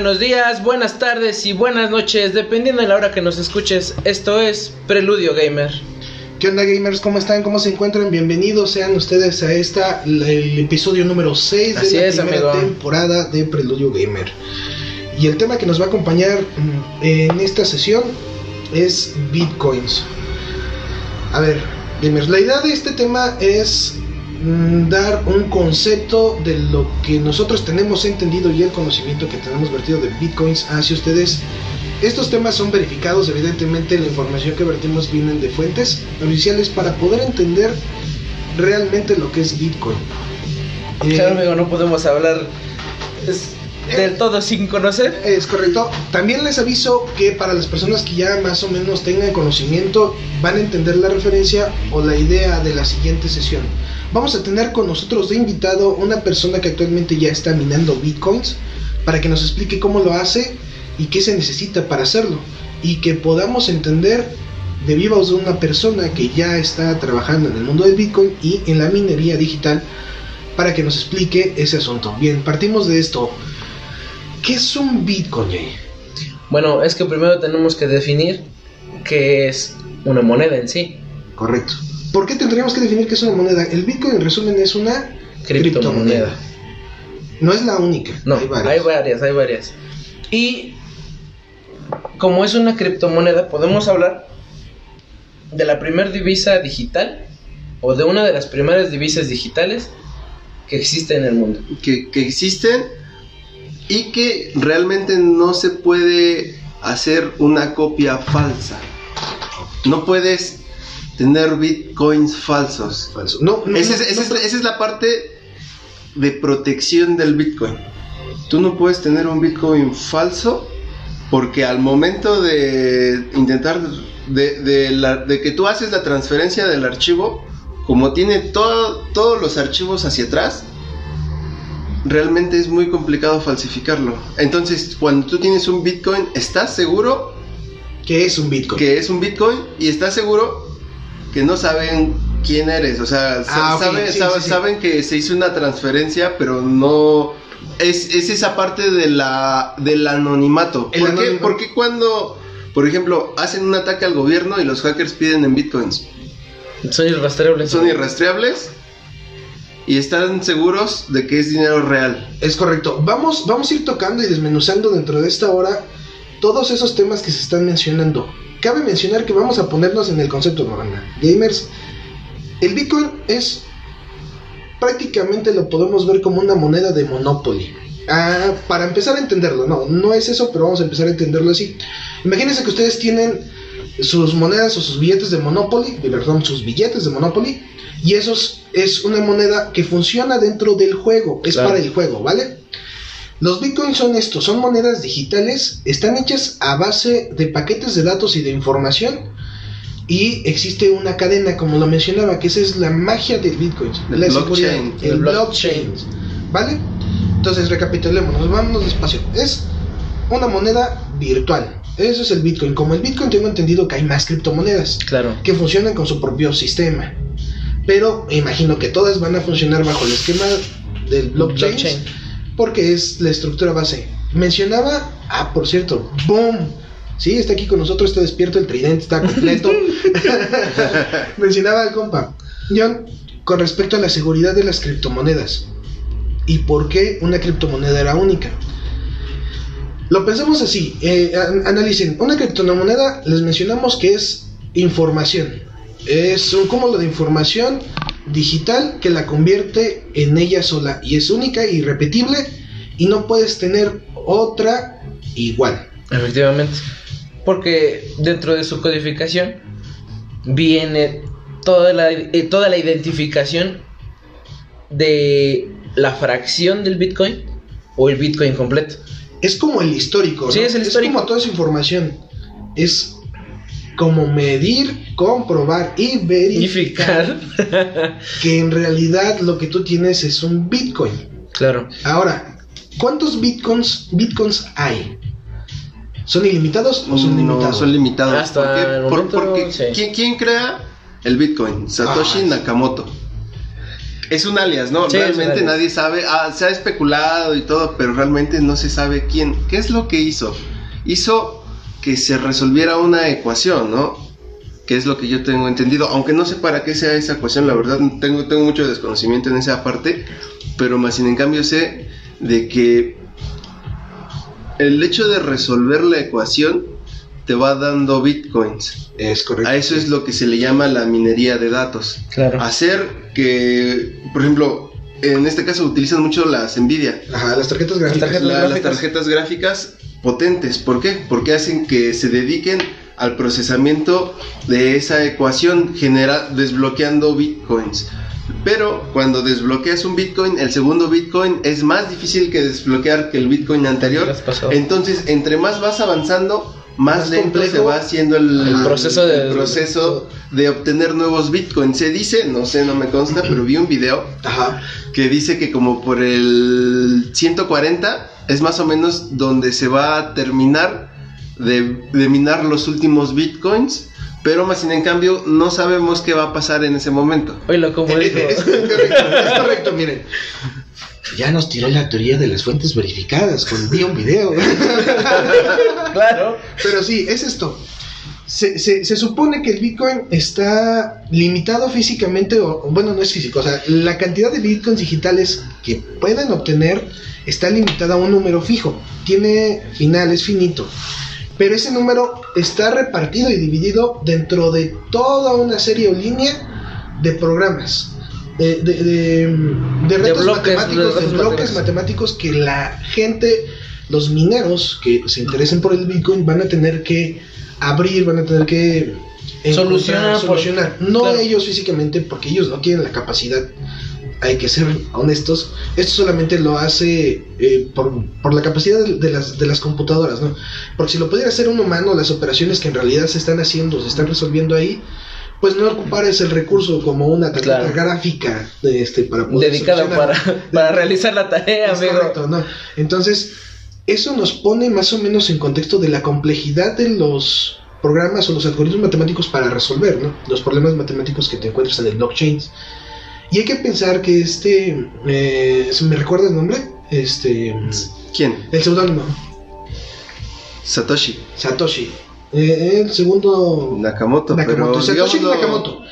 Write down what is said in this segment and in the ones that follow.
Buenos días, buenas tardes y buenas noches, dependiendo de la hora que nos escuches. Esto es Preludio Gamer. ¿Qué onda gamers? ¿Cómo están? ¿Cómo se encuentran? Bienvenidos sean ustedes a esta, el episodio número 6 Así de la es, primera amigo. temporada de Preludio Gamer. Y el tema que nos va a acompañar mm, en esta sesión es Bitcoins. A ver, gamers, la idea de este tema es dar un concepto de lo que nosotros tenemos entendido y el conocimiento que tenemos vertido de Bitcoins hacia ustedes. Estos temas son verificados, evidentemente la información que vertimos vienen de fuentes oficiales para poder entender realmente lo que es Bitcoin. Eh, Claro, amigo, no podemos hablar es- del todo sin conocer. Es correcto. También les aviso que para las personas que ya más o menos tengan conocimiento van a entender la referencia o la idea de la siguiente sesión. Vamos a tener con nosotros de invitado una persona que actualmente ya está minando bitcoins para que nos explique cómo lo hace y qué se necesita para hacerlo y que podamos entender de viva voz de una persona que ya está trabajando en el mundo del bitcoin y en la minería digital para que nos explique ese asunto. Bien, partimos de esto. ¿Qué es un Bitcoin? Jay? Bueno, es que primero tenemos que definir qué es una moneda en sí. Correcto. ¿Por qué tendríamos que definir qué es una moneda? El Bitcoin, en resumen, es una Criptomoneda. No es la única. No, hay varias. hay varias, hay varias. Y como es una criptomoneda, podemos hablar de la primer divisa digital o de una de las primeras divisas digitales que existe en el mundo. que, que existen y que realmente no se puede hacer una copia falsa. No puedes tener bitcoins falsos. Falso. No, no, Esa es, no, esa es- no, esa es la parte de protección del bitcoin. Tú no puedes tener un bitcoin falso porque al momento de intentar de, de la- de que tú haces la transferencia del archivo, como tiene todo, todos los archivos hacia atrás, realmente es muy complicado falsificarlo. Entonces, cuando tú tienes un bitcoin, estás seguro ¿Qué es un Bitcoin? que es un bitcoin y estás seguro que no saben quién eres. O sea, Ah, saben, sí, saben- sí, sí. saben que se hizo una transferencia, pero no. Es, es esa parte de la, del anonimato. ¿Por, qué, anonimato. por qué cuando, por ejemplo, hacen un ataque al gobierno y los hackers piden en bitcoins? Son irrastreables. Son irrastreables y están seguros de que es dinero real. Es correcto. Vamos, vamos a ir tocando y desmenuzando dentro de esta hora todos esos temas que se están mencionando. Cabe mencionar que vamos a ponernos en el concepto normal. Gamers, el Bitcoin es prácticamente lo podemos ver como una moneda de Monopoly. Ah, para empezar a entenderlo, no, no es eso, pero vamos a empezar a entenderlo así. Imagínense que ustedes tienen sus monedas o sus billetes de Monopoly, de perdón, sus billetes de Monopoly, y esos es una moneda que funciona dentro del juego, es Claro. para el juego, ¿vale? Los bitcoins son estos, son monedas digitales, están hechas a base de paquetes de datos y de información y existe una cadena, como lo mencionaba, que esa es la magia del bitcoin, El la blockchain, el el blockchain, blockchain. ¿vale? Entonces recapitulemos, vámonos despacio. Es una moneda virtual, eso es el bitcoin. Como el bitcoin tengo entendido que hay más criptomonedas Claro. que funcionan con su propio sistema. Pero imagino que todas van a funcionar bajo el esquema del blockchain, Blockchain. Porque es la estructura base. Mencionaba, ah, por cierto, boom. Sí, está aquí con nosotros, está despierto, el tridente está completo. Mencionaba al compa, John, con respecto a la seguridad de las criptomonedas y por qué una criptomoneda era única. Lo pensamos así, eh, an- analicen, una criptomoneda les mencionamos que es información, es un cúmulo de información digital que la convierte en ella sola y es única y irrepetible y no puedes tener otra igual. Efectivamente. Porque dentro de su codificación viene toda la, eh, toda la identificación de la fracción del Bitcoin o el Bitcoin completo. Es como el histórico, Sí, ¿no? es el histórico. como toda esa información. Es como medir, comprobar y verificar que en realidad lo que tú tienes es un Bitcoin. claro. Ahora, ¿cuántos Bitcoins, Bitcoins hay? ¿Son ilimitados o son no, limitados? son limitados. Hasta ¿Por qué? el Por- momento, porque sí. ¿quién, quién crea el Bitcoin? Satoshi Ah. Nakamoto. es un alias, ¿no? Sí, realmente alias. nadie sabe, ah, se ha especulado y todo, pero realmente no se sabe quién. ¿Qué es lo que hizo? Hizo que se resolviera una ecuación, ¿no? Que es lo que yo tengo entendido, aunque no sé para qué sea esa ecuación, la verdad tengo, tengo mucho desconocimiento en esa parte, pero más sin en cambio sé de que el hecho de resolver la ecuación te va dando bitcoins. Es correcto. A eso es lo que se le llama la minería de datos. Claro. Hacer que, por ejemplo, en este caso utilizan mucho las Nvidia, Ajá, las tarjetas gráficas. tarjetas la- las tarjetas gráficas potentes. ¿Por qué? Porque hacen que se dediquen al procesamiento de esa ecuación, genera, desbloqueando bitcoins. Pero cuando desbloqueas un bitcoin, el segundo bitcoin es más difícil que desbloquear que el bitcoin anterior. Entonces, entre más vas avanzando, más, Más lento complejo se va haciendo el, el proceso de- el proceso de obtener nuevos bitcoins. Se dice, no sé, no me consta, pero vi un video Ajá. que dice que como por el 140 es más o menos donde se va a terminar de, de minar los últimos bitcoins, pero más sin en cambio no sabemos qué va a pasar en ese momento. Oílo, como Eh, dijo. eh, Es correcto, es correcto, miren. Ya nos tiró la teoría de las fuentes verificadas con vi un video. claro. Pero sí, es esto. Se, se- se supone que el Bitcoin está limitado físicamente, o o bueno, no es físico, o sea, la cantidad de Bitcoins digitales que pueden obtener está limitada a un número fijo, tiene final, es finito. Pero ese número está repartido y dividido dentro de toda una serie o línea de programas, de, de, de- de retos bloques, matemáticos, de bloques matemáticos. matemáticos que la gente, los mineros que se interesen por el Bitcoin van a tener que abrir, van a tener que Solucionar por- solucionar. No claro. ellos físicamente, porque ellos no tienen la capacidad. Hay que ser honestos. Esto solamente lo hace eh, por, por la capacidad de las, de las computadoras, ¿no? Porque si lo pudiera hacer un humano, las operaciones que en realidad se están haciendo, se están resolviendo ahí, pues no ocupar ese recurso como una tarjeta Claro. gráfica de este, para poder Dedicada para, para realizar la tarea, Es amigo. correcto, ¿no? Entonces, eso nos pone más o menos en contexto de la complejidad de los programas o los algoritmos matemáticos para resolver, ¿no? Los problemas matemáticos que te encuentras en el blockchain. Y hay que pensar que este, eh, ¿se me recuerda el nombre? Este, ¿Quién? el seudónimo, Satoshi Satoshi. Eh, el segundo Nakamoto, Nakamoto, pero Satoshi digámoslo- Nakamoto.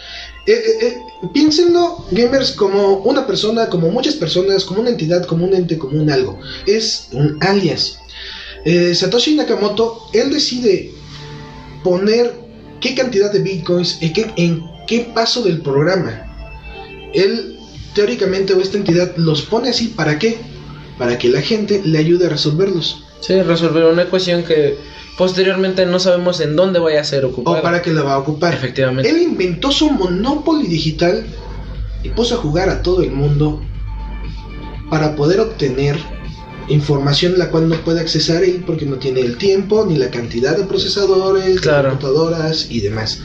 Eh, eh, eh, piénsenlo, gamers, como una persona, como muchas personas, como una entidad, como un ente, como un algo. Es un alias. Eh, Satoshi Nakamoto, él decide poner qué cantidad de bitcoins y qué, en qué paso del programa. Él, teóricamente, o esta entidad los pone así, ¿para qué? Para que la gente le ayude a resolverlos. Sí, resolver una ecuación que posteriormente no sabemos en dónde vaya a ser ocupada. O para que la va a ocupar. Efectivamente. Él inventó su Monopoly digital y puso a jugar a todo el mundo para poder obtener información la cual no puede accesar él porque no tiene el tiempo ni la cantidad de procesadores, de computadoras y demás.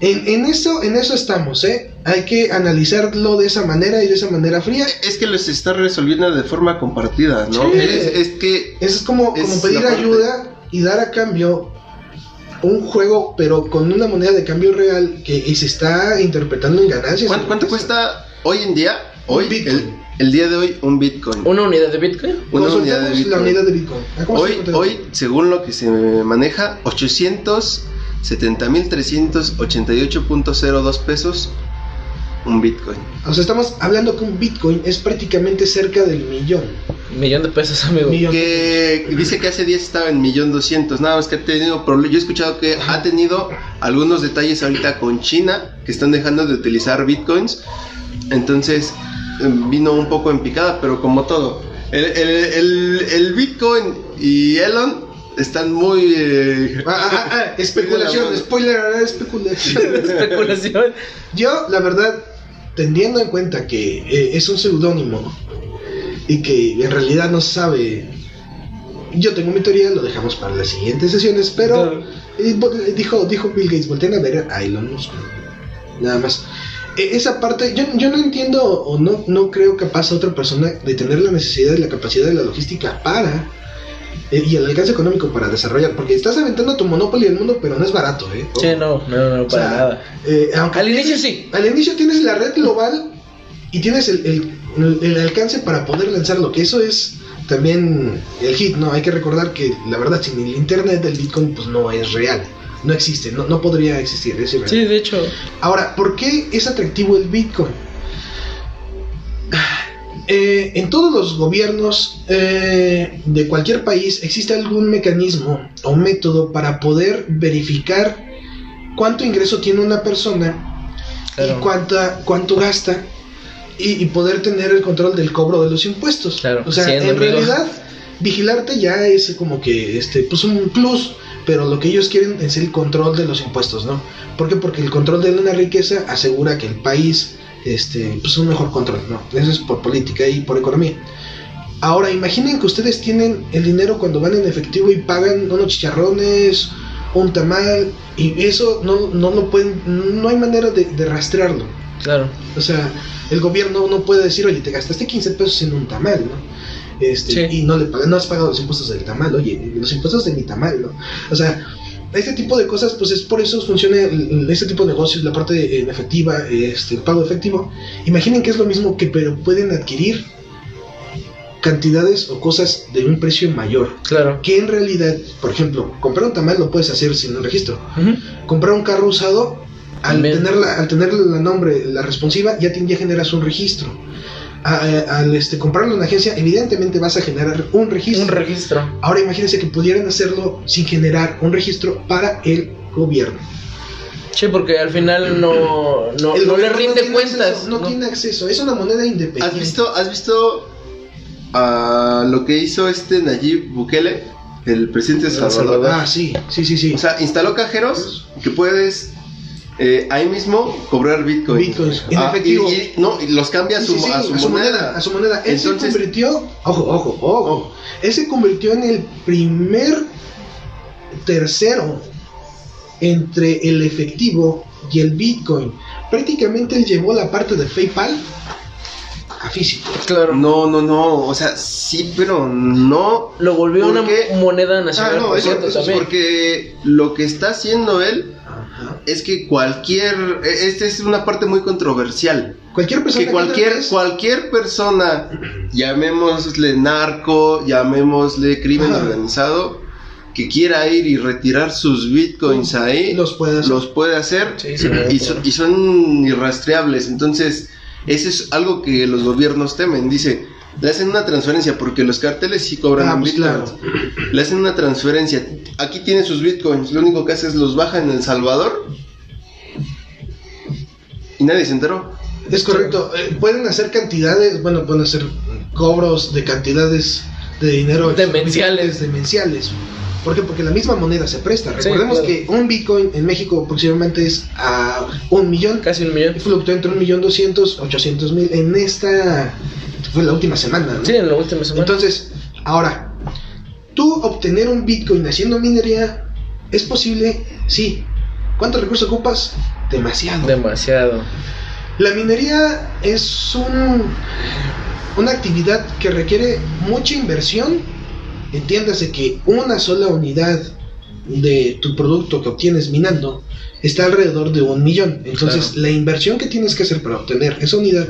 En, en eso, en eso estamos, ¿eh? Hay que analizarlo de esa manera y de esa manera fría. Es que los está resolviendo de forma compartida, ¿no? Sí. Es, es que Eso es como, Es como pedir ayuda y dar a cambio un juego, pero con una moneda de cambio real que y se está interpretando en ganancias. ¿cuánto, cuánto cuesta hoy en día? Hoy, Bitcoin. el, el día de hoy, un Bitcoin. Una unidad de Bitcoin. Una unidad de la Bitcoin. unidad de Bitcoin. ¿A cómo se Hoy, hoy, según lo que se maneja, 870.388.02 pesos un Bitcoin. O sea, estamos hablando que un Bitcoin es prácticamente cerca del millón. Millón de pesos, amigo. Millón. Que dice que hace 10 estaba en millón doscientos, nada más que ha tenido problemas. Yo he escuchado que ha tenido algunos detalles ahorita con China que están dejando de utilizar bitcoins. Entonces eh, vino un poco en picada, pero como todo, el, el- el- el bitcoin y Elon están muy. eh, Ah, ah, ah, ah, especulación, spoiler, ah, especulación. Especulación. Yo, la verdad, teniendo en cuenta que eh, es un seudónimo y que en realidad no se sabe. Yo tengo mi teoría, lo dejamos para las siguientes sesiones, pero eh, dijo, dijo Bill Gates, volteen a ver a Elon Musk. Nada más. E- Esa parte, yo, yo no entiendo o no, no creo capaz a otra persona de tener la necesidad y la capacidad de la logística para y el alcance económico para desarrollar, porque estás aventando tu monopolio al mundo, pero no es barato, ¿eh? Sí, no, no, no, O sea, para nada. eh, aunque Al tienes- inicio sí. Al inicio tienes la red global y tienes el, el, el alcance para poder lanzarlo, que eso es también el hit, ¿no? Hay que recordar que la verdad sin el internet el Bitcoin pues no es real, no existe, no, no podría existir, es irreal. Sí, de hecho. Ahora, ¿por qué es atractivo el Bitcoin? Eh, en todos los gobiernos eh, de cualquier país existe algún mecanismo o método para poder verificar cuánto ingreso tiene una persona Claro. y cuánta, cuánto gasta y, y poder tener el control del cobro de los impuestos. Claro, o sea, en realidad vigilarte ya es como que este pues un plus, pero lo que ellos quieren es el control de los impuestos, ¿no? ¿Por qué? Porque el control de una riqueza asegura que el país este pues un mejor control, ¿no? Eso es por política y por economía. Ahora, imaginen que ustedes tienen el dinero cuando van en efectivo y pagan unos chicharrones, un tamal, y eso no, no lo pueden, no hay manera de, de rastrearlo. Claro. O sea, el gobierno no puede decir, oye, te gastaste 15 pesos en un tamal, ¿no? Este, Sí. Y no, le no has pagado los impuestos del tamal, oye, los impuestos de mi tamal, ¿no? O sea, este tipo de cosas, pues es por eso funciona el- este tipo de negocios, la parte en efectiva, este, el pago efectivo. Imaginen que es lo mismo que, pero pueden adquirir cantidades o cosas de un precio mayor. Claro. Que en realidad, por ejemplo, comprar un tamal lo puedes hacer sin un registro comprar un carro usado, al tener, la, al tener la nombre, la responsiva, ya, te- ya generas un registro. A- al este, comprarlo en la agencia, evidentemente vas a generar un registro. Un registro. Ahora imagínense que pudieran hacerlo sin generar un registro para el gobierno. Sí, porque al final no, no, el no le gobierno rinde tiene cuentas. acceso, no, tiene acceso, es una moneda independiente. ¿Has visto, has visto ah, lo que hizo este Nayib Bukele, el presidente de Salvador? Salvador. Ah, sí, sí, sí, sí. O sea, instaló cajeros que puedes eh, ahí mismo cobrar bitcoin. Bitcoins, en efectivo. Y, y- no, y los cambia a Sí, su, sí, sí, a su moneda. A su moneda. Él Entonces- se convirtió, ojo, ojo, ojo, él se convirtió en el primer tercero entre el efectivo y el Bitcoin. Prácticamente él llevó la parte de PayPal a físico. Claro. No, no, no. O sea, sí, pero no. Lo volvió ¿Por una moneda Ah, nacional, no, por eso, cierto, eso es también. porque lo que está haciendo él Ajá. es que cualquier. e- Esta es una parte muy controversial. Cualquier persona que cualquier cualquier persona llamémosle narco llamémosle crimen Ajá. organizado que quiera ir y retirar sus bitcoins ahí Los puede hacer. los puede hacer Sí, sí, y, son, y son irrastreables entonces eso es algo que los gobiernos temen dice le hacen una transferencia porque los carteles sí cobran Ah, en pues bitcoins claro. le hacen una transferencia aquí tiene sus bitcoins lo único que hace es los baja en El Salvador y nadie se enteró Es correcto. Eh, pueden hacer cantidades, bueno, pueden hacer cobros de cantidades de dinero Demenciales. demenciales. ¿Por qué? Porque la misma moneda se presta. Sí, Recordemos claro. que un Bitcoin en México aproximadamente es a un millón. Casi un millón. Y fluctúa entre un millón doscientos, ochocientos mil. En esta fue la última semana. ¿no? Sí, en la última semana. Entonces, ahora, tú obtener un Bitcoin haciendo minería es posible, sí. ¿Cuántos recursos ocupas? Demasiado. Demasiado. La minería es un, una actividad que requiere mucha inversión. Entiéndase que una sola unidad de tu producto que obtienes minando está alrededor de un millón. Entonces, Claro. la inversión que tienes que hacer para obtener esa unidad,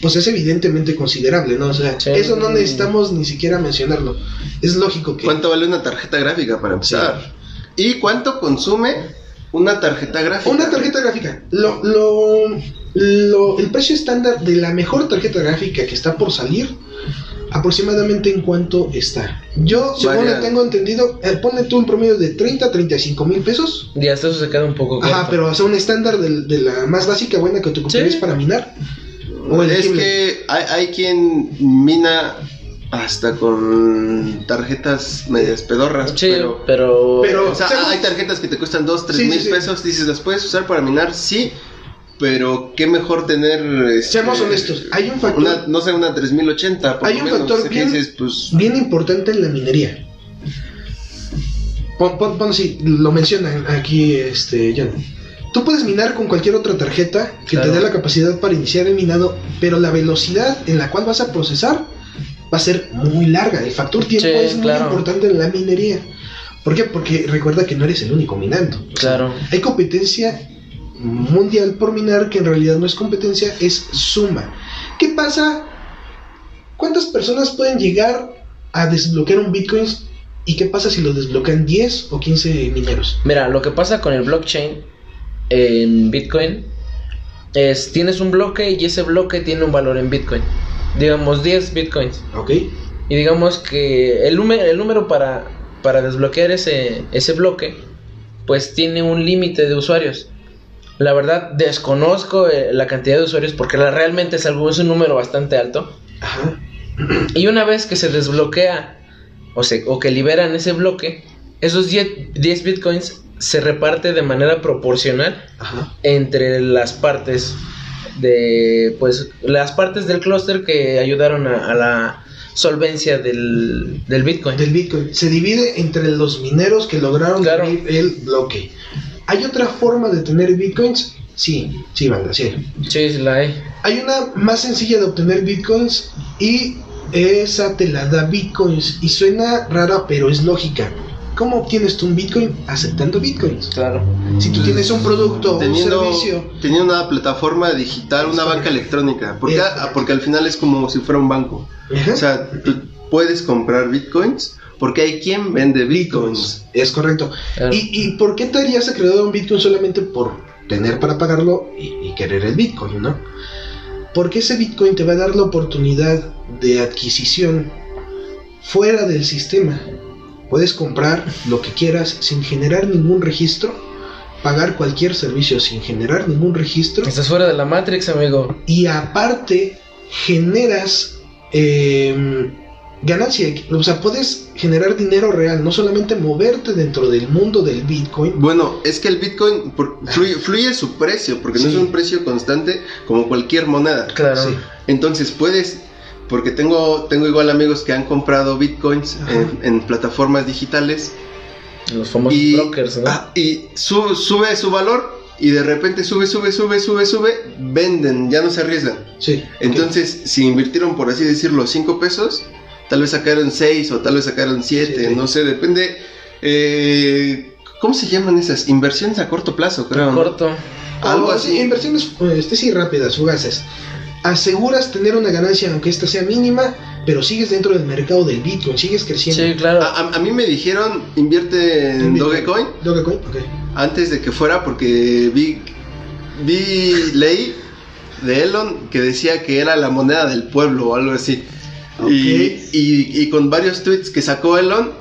pues es evidentemente considerable, ¿no? O sea, Sí. eso no necesitamos ni siquiera mencionarlo. Es lógico que... ¿Cuánto vale una tarjeta gráfica para empezar? ¿Y cuánto consume una tarjeta gráfica? Una tarjeta gráfica. Lo, lo, lo- el precio estándar de la mejor tarjeta gráfica que está por salir, aproximadamente en cuánto está. Yo, según lo tengo entendido, eh, ponle tú un promedio de 30 a 35 mil pesos. Y hasta eso se queda un poco corto. Ajá, pero o sea, un estándar de, la más básica buena que te ocuparías Sí. para minar. O es elegible. que hay, hay quien mina hasta con tarjetas medias pedorras, Sí, pero... pero... pero- O sea, según- hay tarjetas que te cuestan 2, 3 Sí, sí, mil sí. pesos, dices, ¿las puedes usar para minar? Sí, pero qué mejor tener... este, Seamos honestos, hay un factor Una, no sé, una 3080, por Hay lo un menos, factor que bien- dices, pues... bien importante en la minería. Pon, pon- pon así, lo mencionan aquí este John. Tú puedes minar con cualquier otra tarjeta que Claro. te dé la capacidad para iniciar el minado, pero la velocidad en la cual vas a procesar va a ser muy larga. El factor tiempo Sí, es muy importante en la minería. ¿Por qué? Porque recuerda que no eres el único minando. O sea, Claro. hay competencia mundial por minar que en realidad no es competencia, es suma. ¿Qué pasa? ¿Cuántas personas pueden llegar a desbloquear un Bitcoin? ¿Y qué pasa si lo desbloquean 10 o 15 mineros? Mira, lo que pasa con el blockchain en Bitcoin es tienes un bloque y ese bloque tiene un valor en Bitcoin. Digamos 10 Bitcoins. ¿Ok? Y digamos que el número, el número para, para desbloquear ese, ese bloque, pues tiene un límite de usuarios. La verdad, desconozco eh, la cantidad de usuarios porque la, realmente es, algo, es un número bastante alto. Ajá. Y una vez que se desbloquea o, se, o que liberan ese bloque, esos 10, 10 bitcoins se reparte de manera proporcional Ajá. entre las partes de pues las partes del clúster que ayudaron a, a la solvencia del, del bitcoin. Del Bitcoin. Se divide entre los mineros que lograron Claro. el bloque. ¿Hay otra forma de tener Bitcoins? Sí, sí, banda, sí. Sí, sí la hay. Hay una más sencilla de obtener bitcoins y esa te la da bitcoins y suena rara pero es lógica. ¿Cómo obtienes tú un bitcoin? Aceptando bitcoins. Claro. Si tú tienes un producto o un teniendo, servicio, teniendo una plataforma digital, una banca correcto. electrónica. Porque, correcto. porque al final es como si fuera un banco. Ajá. O sea, tú puedes comprar bitcoins porque hay quien vende bitcoins. es correcto. Claro. ¿Y, ¿Y por qué te harías acreedor a un bitcoin solamente por tener para pagarlo y, y querer el bitcoin, no? Porque ese bitcoin te va a dar la oportunidad de adquisición fuera del sistema. Puedes comprar lo que quieras sin generar ningún registro, pagar cualquier servicio sin generar ningún registro Estás fuera de la Matrix, amigo. y aparte generas eh, ganancia, o sea, puedes generar dinero real, no solamente moverte dentro del mundo del Bitcoin. Bueno, es que el bitcoin por- fluye, fluye su precio, porque no es un precio constante como cualquier moneda. Claro. Sí. Entonces puedes, porque tengo, tengo igual amigos que han comprado bitcoins en, en plataformas digitales Los famosos y, brokers, ¿no? ah, y su- sube su valor y de repente sube, sube, sube, sube, sube, venden, ya no se arriesgan. Sí. Entonces, si invirtieron, por así decirlo, 5 pesos, tal vez sacaron 6 o tal vez sacaron 7, Siete. no sé, depende. eh, ¿Cómo se llaman esas? Inversiones a corto plazo, creo. Corto. algo O, así. sí, inversiones, este sí, rápidas, fugaces. Aseguras tener una ganancia, aunque esta sea mínima, pero sigues dentro del mercado del Bitcoin, sigues creciendo. Sí, claro. A, a- a mí me dijeron, invierte en Bitcoin. Dogecoin Dogecoin, ok. antes de que fuera porque vi, vi, leí de Elon que decía que era la moneda del pueblo o algo así. Y, y- y con varios tweets que sacó Elon,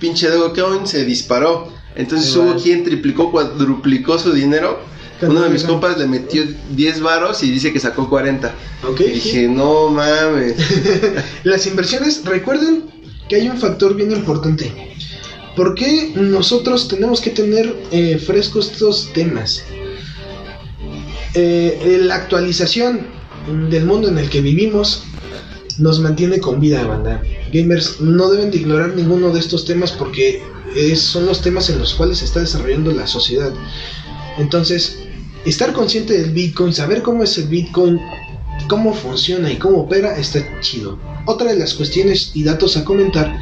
pinche Dogecoin se disparó. Entonces hubo quien triplicó, cuadruplicó su dinero. Uno de mis compas le metió 10 varos y dice que sacó 40. Ok. Y dije, no mames. Las inversiones, recuerden que hay un factor bien importante. ¿Por qué nosotros tenemos que tener eh, frescos estos temas? Eh, la actualización del mundo en el que vivimos nos mantiene con vida, banda. Gamers no deben de ignorar ninguno de estos temas porque es- son los temas en los cuales se está desarrollando la sociedad. Entonces, estar consciente del Bitcoin, saber cómo es el Bitcoin, cómo funciona y cómo opera, está chido. Otra de las cuestiones y datos a comentar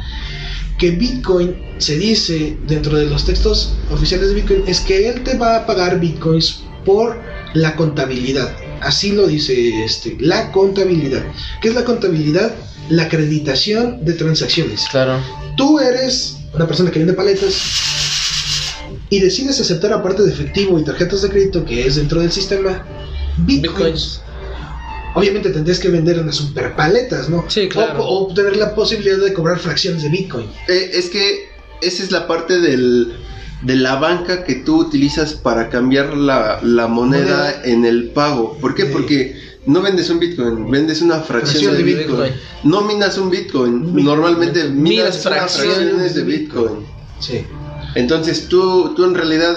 que Bitcoin se dice dentro de los textos oficiales de Bitcoin es que él te va a pagar Bitcoins por la contabilidad. Así lo dice este, la contabilidad. ¿Qué es la contabilidad? La acreditación de transacciones. Claro. Tú eres una persona que vende paletas y decides aceptar aparte de efectivo y tarjetas de crédito que es dentro del sistema Bitcoins. Bitcoins. Obviamente tendrías que vender unas super paletas, ¿no? Sí, claro. O, o tener la posibilidad de cobrar fracciones de Bitcoin. Eh, es que esa es la parte del, de la banca que tú utilizas para cambiar la, la moneda, Moneda. en el pago. ¿Por qué? Sí. Porque no vendes un Bitcoin, vendes una fracción Fracción de Bitcoin. Bitcoin. No minas un Bitcoin, Bitcoin. normalmente minas, fracciones fracciones de de Bitcoin. Sí. Entonces tú, tú en realidad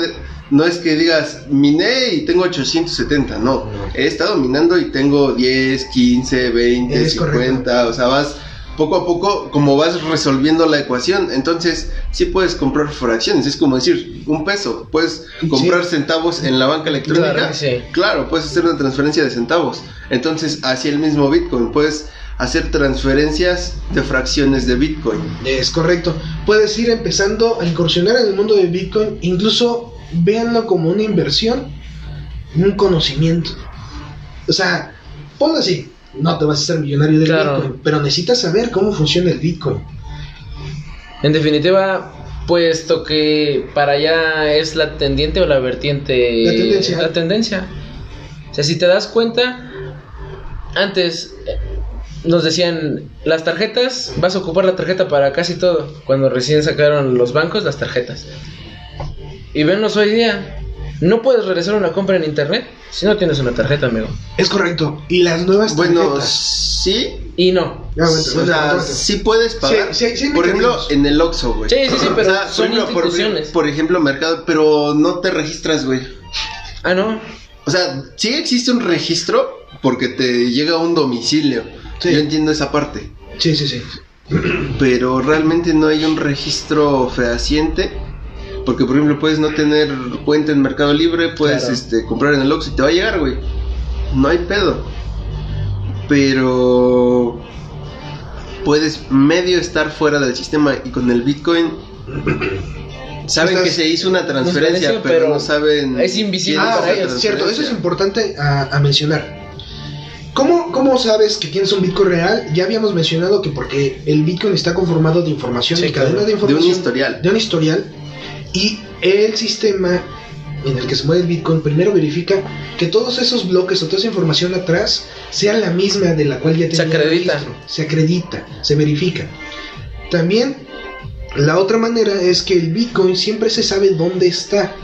no es que digas, miné y tengo 870, no. No. He estado minando y tengo 10, 15, 20, Es 50, o sea, vas poco a poco como vas resolviendo la ecuación. Entonces sí puedes comprar fracciones, es como decir, un peso, puedes comprar centavos en la banca electrónica. Claro que sí. Claro, puedes hacer una transferencia de centavos. Entonces, hacia el mismo Bitcoin, puedes hacer transferencias de fracciones de Bitcoin. Es correcto. Puedes ir empezando a incursionar en el mundo de Bitcoin, incluso véanlo como una inversión, un conocimiento. O sea, ponlo así. No te vas a hacer millonario del Claro. Bitcoin, pero necesitas saber cómo funciona el Bitcoin. En definitiva, puesto que para allá es la tendiente o la vertiente. La tendencia. La tendencia. O sea, si te das cuenta, antes eh, nos decían, las tarjetas, vas a ocupar la tarjeta para casi todo. Cuando recién sacaron los bancos, las tarjetas. Y venos hoy día, no puedes realizar una compra en internet si no tienes una tarjeta, amigo. Es correcto. Y las nuevas Bueno, tarjetas. sí. Y no. Ah, bueno, O bueno, sea, bueno. sí puedes pagar. Sí, sí, sí por ejemplo, en el Oxxo, güey. Sí, sí, sí, pero O sea, son por ejemplo, por- instituciones. Por, ejemplo, mercado, pero no te registras, güey. Ah, no. O sea, sí existe un registro porque te llega a un domicilio. Sí. Yo entiendo esa parte. Sí, sí, sí. Pero realmente no hay un registro fehaciente. Porque, por ejemplo, puedes no tener cuenta en Mercado Libre, puedes Claro. este, comprar en el Oxxo y te va a llegar, güey. No hay pedo. Pero puedes medio estar fuera del sistema y con el Bitcoin saben Estás- que se hizo una transferencia, pero, pero no saben. es invisible quién Ah, es cierto, eso es importante a, a mencionar. ¿Cómo, ¿Cómo sabes que tienes un Bitcoin real? Ya habíamos mencionado que porque el Bitcoin está conformado de información, Sí, de cadena claro. de De información. un historial. de un historial y el sistema en el que se mueve el Bitcoin primero verifica que todos esos bloques o toda esa información atrás sean la misma de la cual ya Se tenía acredita. registro. Se acredita, se verifica. También la otra manera es que el Bitcoin siempre se sabe dónde está.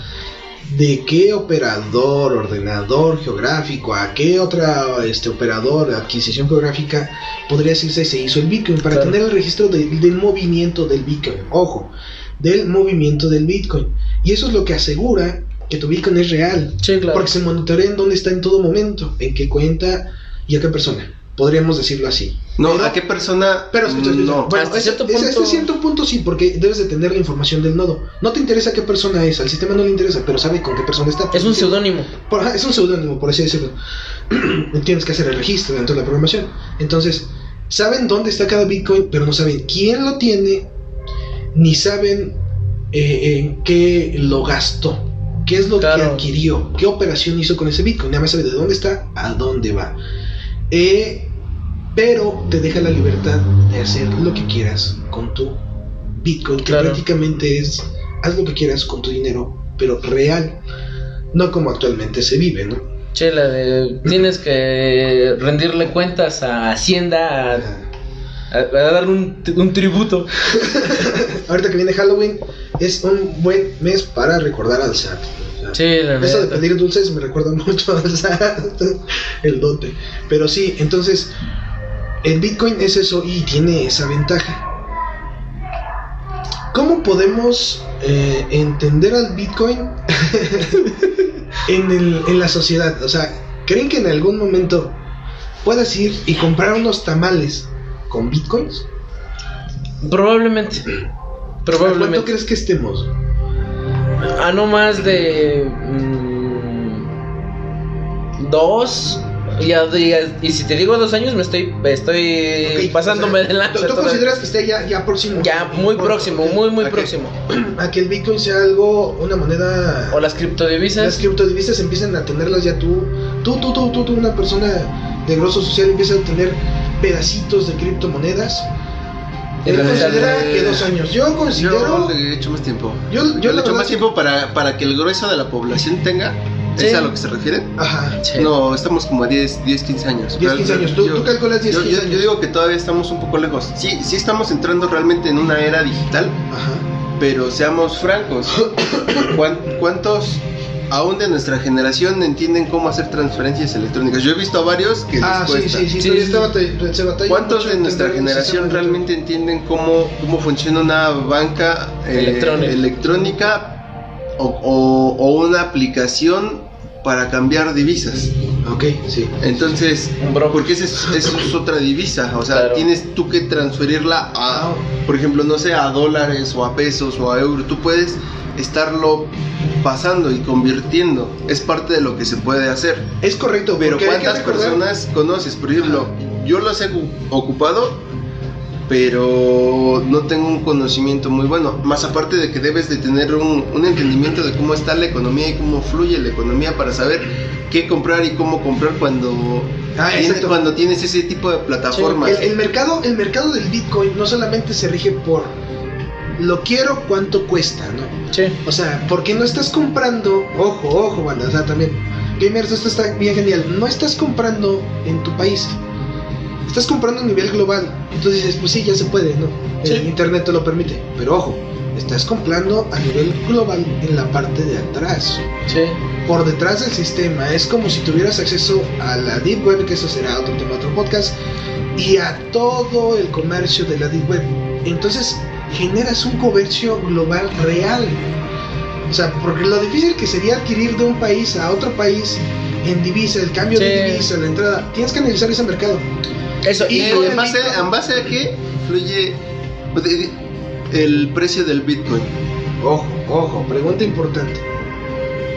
De qué operador, ordenador geográfico, a qué otra este, operador, adquisición geográfica podría decirse se hizo el Bitcoin para Claro. tener el registro de- del movimiento del Bitcoin. Ojo, del movimiento del Bitcoin. Y eso es lo que asegura que tu Bitcoin es real. Sí, claro. Porque se monitorea en dónde está en todo momento, en qué cuenta y a qué persona. Podríamos decirlo así. No, Pero- ¿a qué persona? pero escucha, no. bueno, Hasta cierto punto- hasta cierto punto sí, porque debes de tener la información del nodo. No te interesa qué persona es, al sistema no le interesa, pero sabe con qué persona está. Es un seudónimo. Es un seudónimo, por así decirlo. Tienes que hacer el registro dentro de la programación. Entonces, saben dónde está cada Bitcoin, pero no saben quién lo tiene, ni saben eh, en qué lo gastó, qué es lo que adquirió, qué operación hizo con ese Bitcoin. Nada más sabe de dónde está, a dónde va. Eh, pero te deja la libertad de hacer lo que quieras con tu Bitcoin, que Claro. prácticamente es haz lo que quieras con tu dinero, pero real, no como actualmente se vive, ¿no? Che, la de. Tienes que rendirle cuentas a Hacienda, a, a- a darle un, un tributo. Ahorita que viene Halloween, es un buen mes para recordar al SAT. O sea, Sí, la Eso de pedir dulces me recuerda mucho al SAT, el dote. Pero sí, entonces, el Bitcoin es eso y tiene esa ventaja. ¿Cómo podemos eh, entender al Bitcoin en, el- en la sociedad? O sea, ¿creen que en algún momento puedas ir y comprar unos tamales con Bitcoins? Probablemente. ¿A cuánto Probablemente. crees que estemos? A no más de. mm, dos. Y, y y si te digo dos años, me estoy, estoy Ok, pasándome o sea, de lanza. ¿Tú, consideras que esté ya, ya próximo? Ya muy próximo, muy, muy próximo. A que el Bitcoin sea algo, una moneda. O las las criptodivisas. criptodivisas empiezan a tenerlas ya tú. Tú, tú, tú, tú, tú, una persona grosso social empieza a tener pedacitos de criptomonedas. Él considera que dos años. Yo considero. Yo le he hecho más tiempo. Yo, yo, Yo le he hecho más tiempo para, para que el grueso de la población tenga. Sí. ¿Es a lo que se refiere? Ajá. Sí. No, estamos como a 10, 10 15 años. 10, 15 años. Tú- tú calculas 10, yo, 15 yo- yo años. digo que todavía estamos un poco lejos. Sí, sí estamos entrando realmente en una era digital, Ajá. pero seamos francos. ¿Cuán- ¿Cuántos aún de nuestra generación entienden cómo hacer transferencias electrónicas? Yo he visto a varios que Ah, les sí, cuesta. sí, sí. Sí, sí, batalla ¿Cuántos de nuestra generación realmente entienden cómo, cómo funciona una banca eh, Electrónica. o, o- o una aplicación para cambiar divisas? Ok, sí. Entonces, porque esa es, otra divisa, o sea, Claro. tienes tú que transferirla a, Ah. por ejemplo, no sé, a dólares o a pesos o a euros, tú puedes estarlo pasando y convirtiendo, es parte de lo que se puede hacer. Es correcto, Pero ¿cuántas personas conoces? Por ejemplo, yo los he ocu- ocupado pero no tengo un conocimiento muy bueno. Más aparte de que debes de tener un, un entendimiento de cómo está la economía y cómo fluye la economía para saber qué comprar y cómo comprar cuando, Ah, tienes, cuando tienes ese tipo de plataformas. El, el mercado, el mercado del Bitcoin no solamente se rige por lo quiero, cuánto cuesta, ¿no? Sí. O sea, porque no estás comprando, ojo, ojo, banda, o sea, también, gamers, esto está bien genial, no estás comprando en tu país, estás comprando a nivel global, entonces dices, pues sí, ya se puede, ¿no? Sí. El internet te lo permite, pero ojo, estás comprando a nivel global en la parte de atrás, Sí. por detrás del sistema, es como si tuvieras acceso a la Deep Web, que eso será otro tema, otro podcast, y a todo el comercio de la Deep Web. Entonces generas un comercio global real. O sea, porque lo difícil que sería adquirir de un país a otro país en divisa, el cambio de divisa, la entrada, tienes que analizar ese mercado. Eso, Y y, ¿Y con en base, en base a qué fluye el precio del Bitcoin? Ojo, ojo, pregunta importante.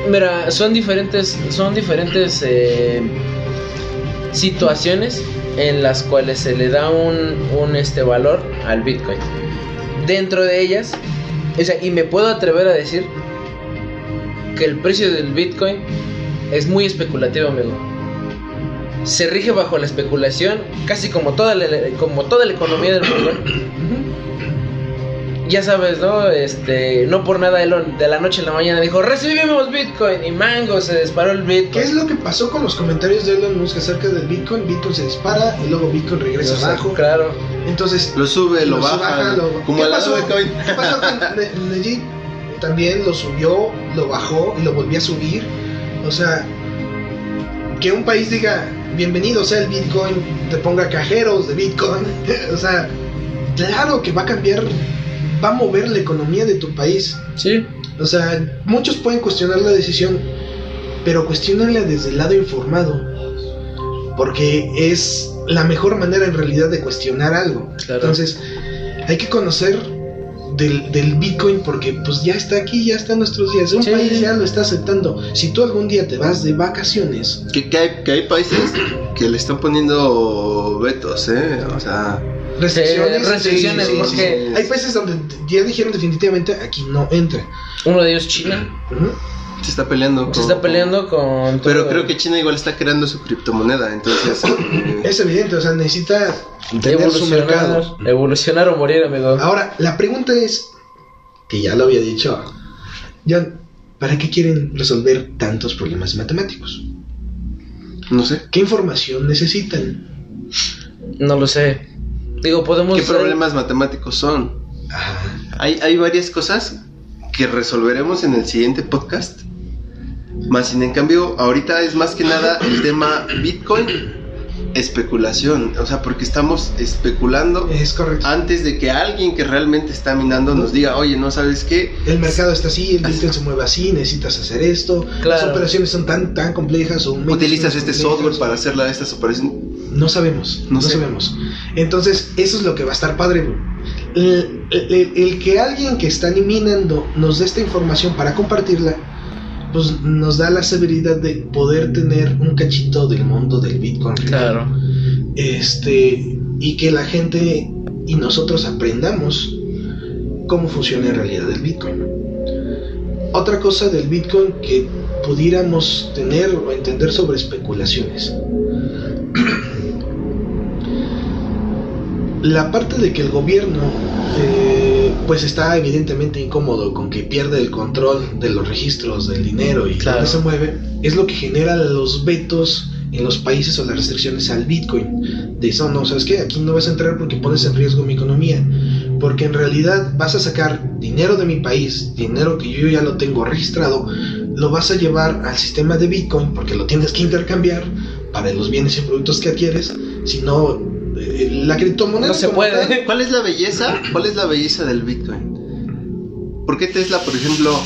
Mira, son diferentes, son diferentes eh, situaciones en las cuales se le da un, un, este valor al Bitcoin. Dentro de ellas, o sea, y me puedo atrever a decir que el precio del Bitcoin es muy especulativo, amigo. Se rige bajo la especulación, casi como toda como toda la economía del mundo. Ya sabes, ¿no? Este, no por nada Elon de la noche a la mañana dijo, recibimos Bitcoin y mango, se disparó el Bitcoin. ¿Qué es lo que pasó con los comentarios de Elon Musk acerca del Bitcoin? Bitcoin se dispara y luego Bitcoin regresa abajo. Claro. Entonces, Lo sube, lo, Lo baja, lo- como ¿Qué el pasó? Bitcoin. ¿Qué pasó con Najib? También lo subió, lo bajó y lo volvió a subir. O sea, que un país diga, bienvenido sea el Bitcoin, te ponga cajeros de Bitcoin. o sea, claro que va a cambiar, va a mover la economía de tu país. Sí. O sea, muchos pueden cuestionar la decisión, pero cuestionarla desde el lado informado. Porque es la mejor manera en realidad de cuestionar algo. Claro. Entonces, hay que conocer del, del Bitcoin porque pues ya está aquí, ya está en nuestros días. Un Sí. país ya lo está aceptando. Si tú algún día te vas de vacaciones, Que, que hay, que hay países que le están poniendo vetos, ¿eh? O sea, restricciones. Sí, restricciones, sí, sí, porque- sí. Hay países donde ya dijeron definitivamente aquí no entra. Uno de ellos China. Se está peleando. Se con- está peleando con... Pero todo. creo que China igual está creando su criptomoneda, entonces... eh, Es evidente, o sea, necesita tener su mercado. evolucionar, evolucionar o morir, amigo. Ahora, la pregunta es, que ya lo había dicho, John, ¿para qué quieren resolver tantos problemas matemáticos? no sé. ¿Qué información necesitan? No lo sé. Digo, podemos... ¿Qué hacer- problemas matemáticos son? Ah, Hay, hay varias cosas que resolveremos en el siguiente podcast. Más sin en cambio, ahorita es más que nada el tema Bitcoin, especulación. O sea, porque estamos especulando es correcto. antes de que alguien que realmente está minando nos diga, oye, no sabes qué, El mercado está así, el Bitcoin se mueve así, necesitas hacer esto, las Claro. operaciones son tan tan complejas o utilizas este complejas. software para hacer estas operaciones. No sabemos, no, No sé. sabemos. Entonces, eso es lo que va a estar padre. El, el- el que alguien que está minando nos dé esta información para compartirla, pues nos da la severidad de poder tener un cachito del mundo del Bitcoin. Claro. Este, y que la gente y nosotros aprendamos cómo funciona en realidad el Bitcoin. Otra cosa del Bitcoin que pudiéramos tener o entender sobre especulaciones. La parte de que el gobierno eh, pues está evidentemente incómodo con que pierde el control de los registros del dinero y Claro. cómo se mueve, es lo que genera los vetos en los países o las restricciones al Bitcoin. De eso no, ¿sabes qué? Aquí no vas a entrar porque pones en riesgo mi economía. Porque en realidad vas a sacar dinero de mi país, dinero que yo ya lo tengo registrado, lo vas a llevar al sistema de Bitcoin porque lo tienes que intercambiar para los bienes y productos que adquieres. Si no, la criptomoneda No se puede. tal, ¿Cuál es la belleza? ¿Cuál es la belleza del Bitcoin? ¿Por qué Tesla, por ejemplo,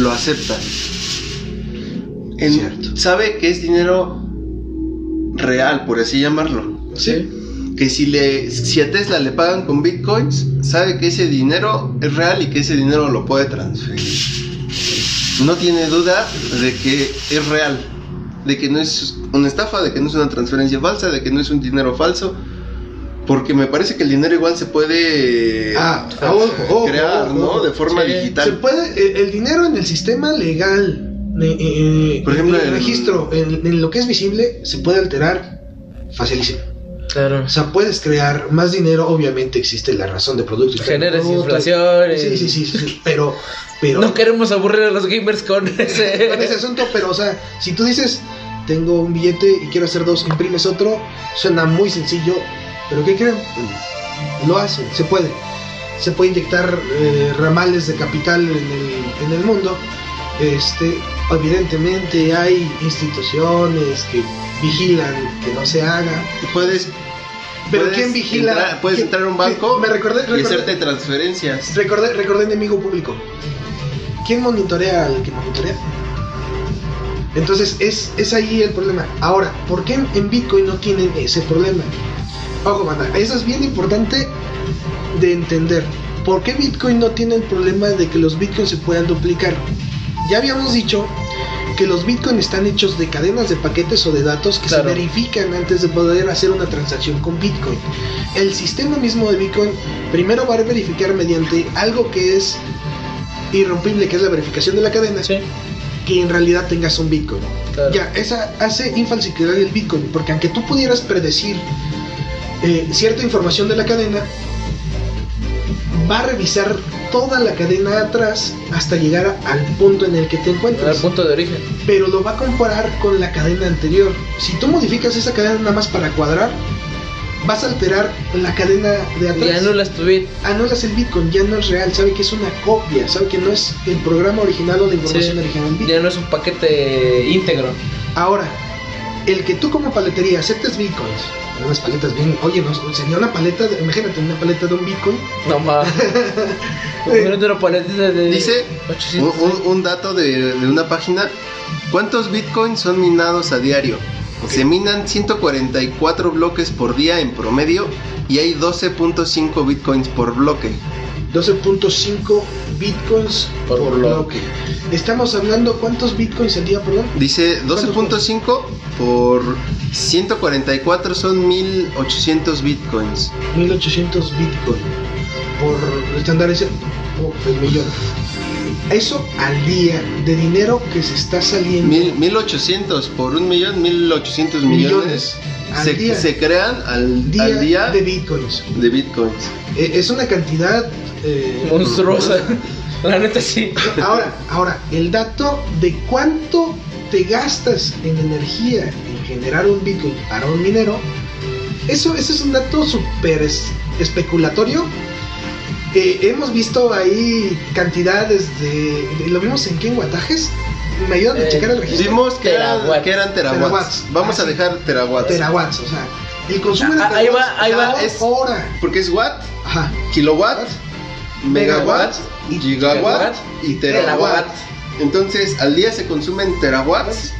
lo acepta? En- Cierto. sabe que es dinero real, por así llamarlo. Sí. Que si, le, si a Tesla le pagan con bitcoins, sabe que ese dinero es real y que ese dinero lo puede transferir. No tiene duda de que es real, de que no es una estafa, de que no es una transferencia falsa, de que no es un dinero falso, Porque me parece que el dinero igual se puede Ah, ah, ojo, ojo, crear, ojo, ¿no? De forma Sí. Se digital. puede, el, el dinero en el sistema legal, eh, eh, Por ejemplo, en el el- registro, en, en lo que es visible, se puede alterar facilísimo. Claro. O sea, puedes crear más dinero, obviamente existe la razón de producto. producto. inflación. Sí, sí, sí, sí, sí, pero, pero No queremos aburrir a los gamers con con ese ese. asunto, pero o sea, si tú dices, tengo un billete y quiero hacer dos, imprimes otro, suena muy sencillo, pero ¿qué creen? Lo hacen, se puede. Se puede inyectar eh, ramales de capital en el, en el mundo. Este, evidentemente hay instituciones que vigilan que no se haga. Puedes, Pero puedes ¿quién vigila? entrar- puedes ¿Quién- entrar a un banco Me recordé, y hacerte transferencias. Recordé, recordé enemigo público. ¿Quién monitorea al que monitorea? Entonces es, es ahí el problema. Ahora, ¿por qué en, Bitcoin no tienen ese problema? Ojo, banda, eso es bien importante de entender. ¿Por qué Bitcoin no tiene el problema de que los Bitcoins se puedan duplicar? Ya habíamos dicho que los Bitcoin están hechos de cadenas de paquetes o de datos que Claro. se verifican antes de poder hacer una transacción con Bitcoin. El sistema mismo de Bitcoin primero va a verificar mediante algo que es irrompible, que es la verificación de la cadena, Sí, que en realidad tengas un Bitcoin. claro. Ya, esa hace infalsificar el Bitcoin, porque aunque tú pudieras predecir eh, cierta información de la cadena, va a revisar toda la cadena atrás hasta llegar al punto en el que te Al encuentres. punto de origen. Pero lo va a comparar con la cadena anterior. Si tú modificas esa cadena nada más para cuadrar, vas a alterar la cadena de atrás. Y anulas tu bit. Anulas el Bitcoin, ya no es real, sabe que es una copia, sabe que no es el programa original o la información Sí. original del Bitcoin. Ya no es un paquete íntegro. Ahora, el que tú como paletería aceptes bitcoins, unas paletas bien, oye, no, sería una paleta, de- imagínate una paleta de un bitcoin. No más. Una paletita de. Dice 800. un, un- un dato de, de una página. ¿Cuántos bitcoins son minados a diario? Se minan 144 bloques por día en promedio y hay 12.5 bitcoins por bloque. 12.5 bitcoins Por por, bloque. bloque. Estamos hablando cuántos bitcoins al día, perdón. Dice 12.5 por 144 son 1800 bitcoins. 1800 bitcoins por estandarización oh, el millón. Eso al día de dinero que se está saliendo. Mil- 1800 por un millón, 1800 millones. Millones al se, día. se crean al día, al día de bitcoins. de bitcoins. Eh, es una cantidad eh, Monstruosa. La neta sí. Ahora, ahora, el dato de cuánto te gastas en energía en generar un Bitcoin para un minero, eso, eso es un dato súper es- especulatorio. Eh, hemos visto ahí cantidades de, de- ¿Lo vimos en qué? ¿En wattajes? ¿Me ayudan a Eh, checar el registro? Vimos que, eran- Terawatt. que eran terawatts. Terawatts. Vamos Ah, a sí. dejar terawatts. Terawatts, o sea, el consumo de Ah, ahí va, terawatts ahí va, es- hora. Porque es watt, Ajá. kilowatt, megawatt, y gigawatt y terawatt. Entonces, al día se consumen terawatts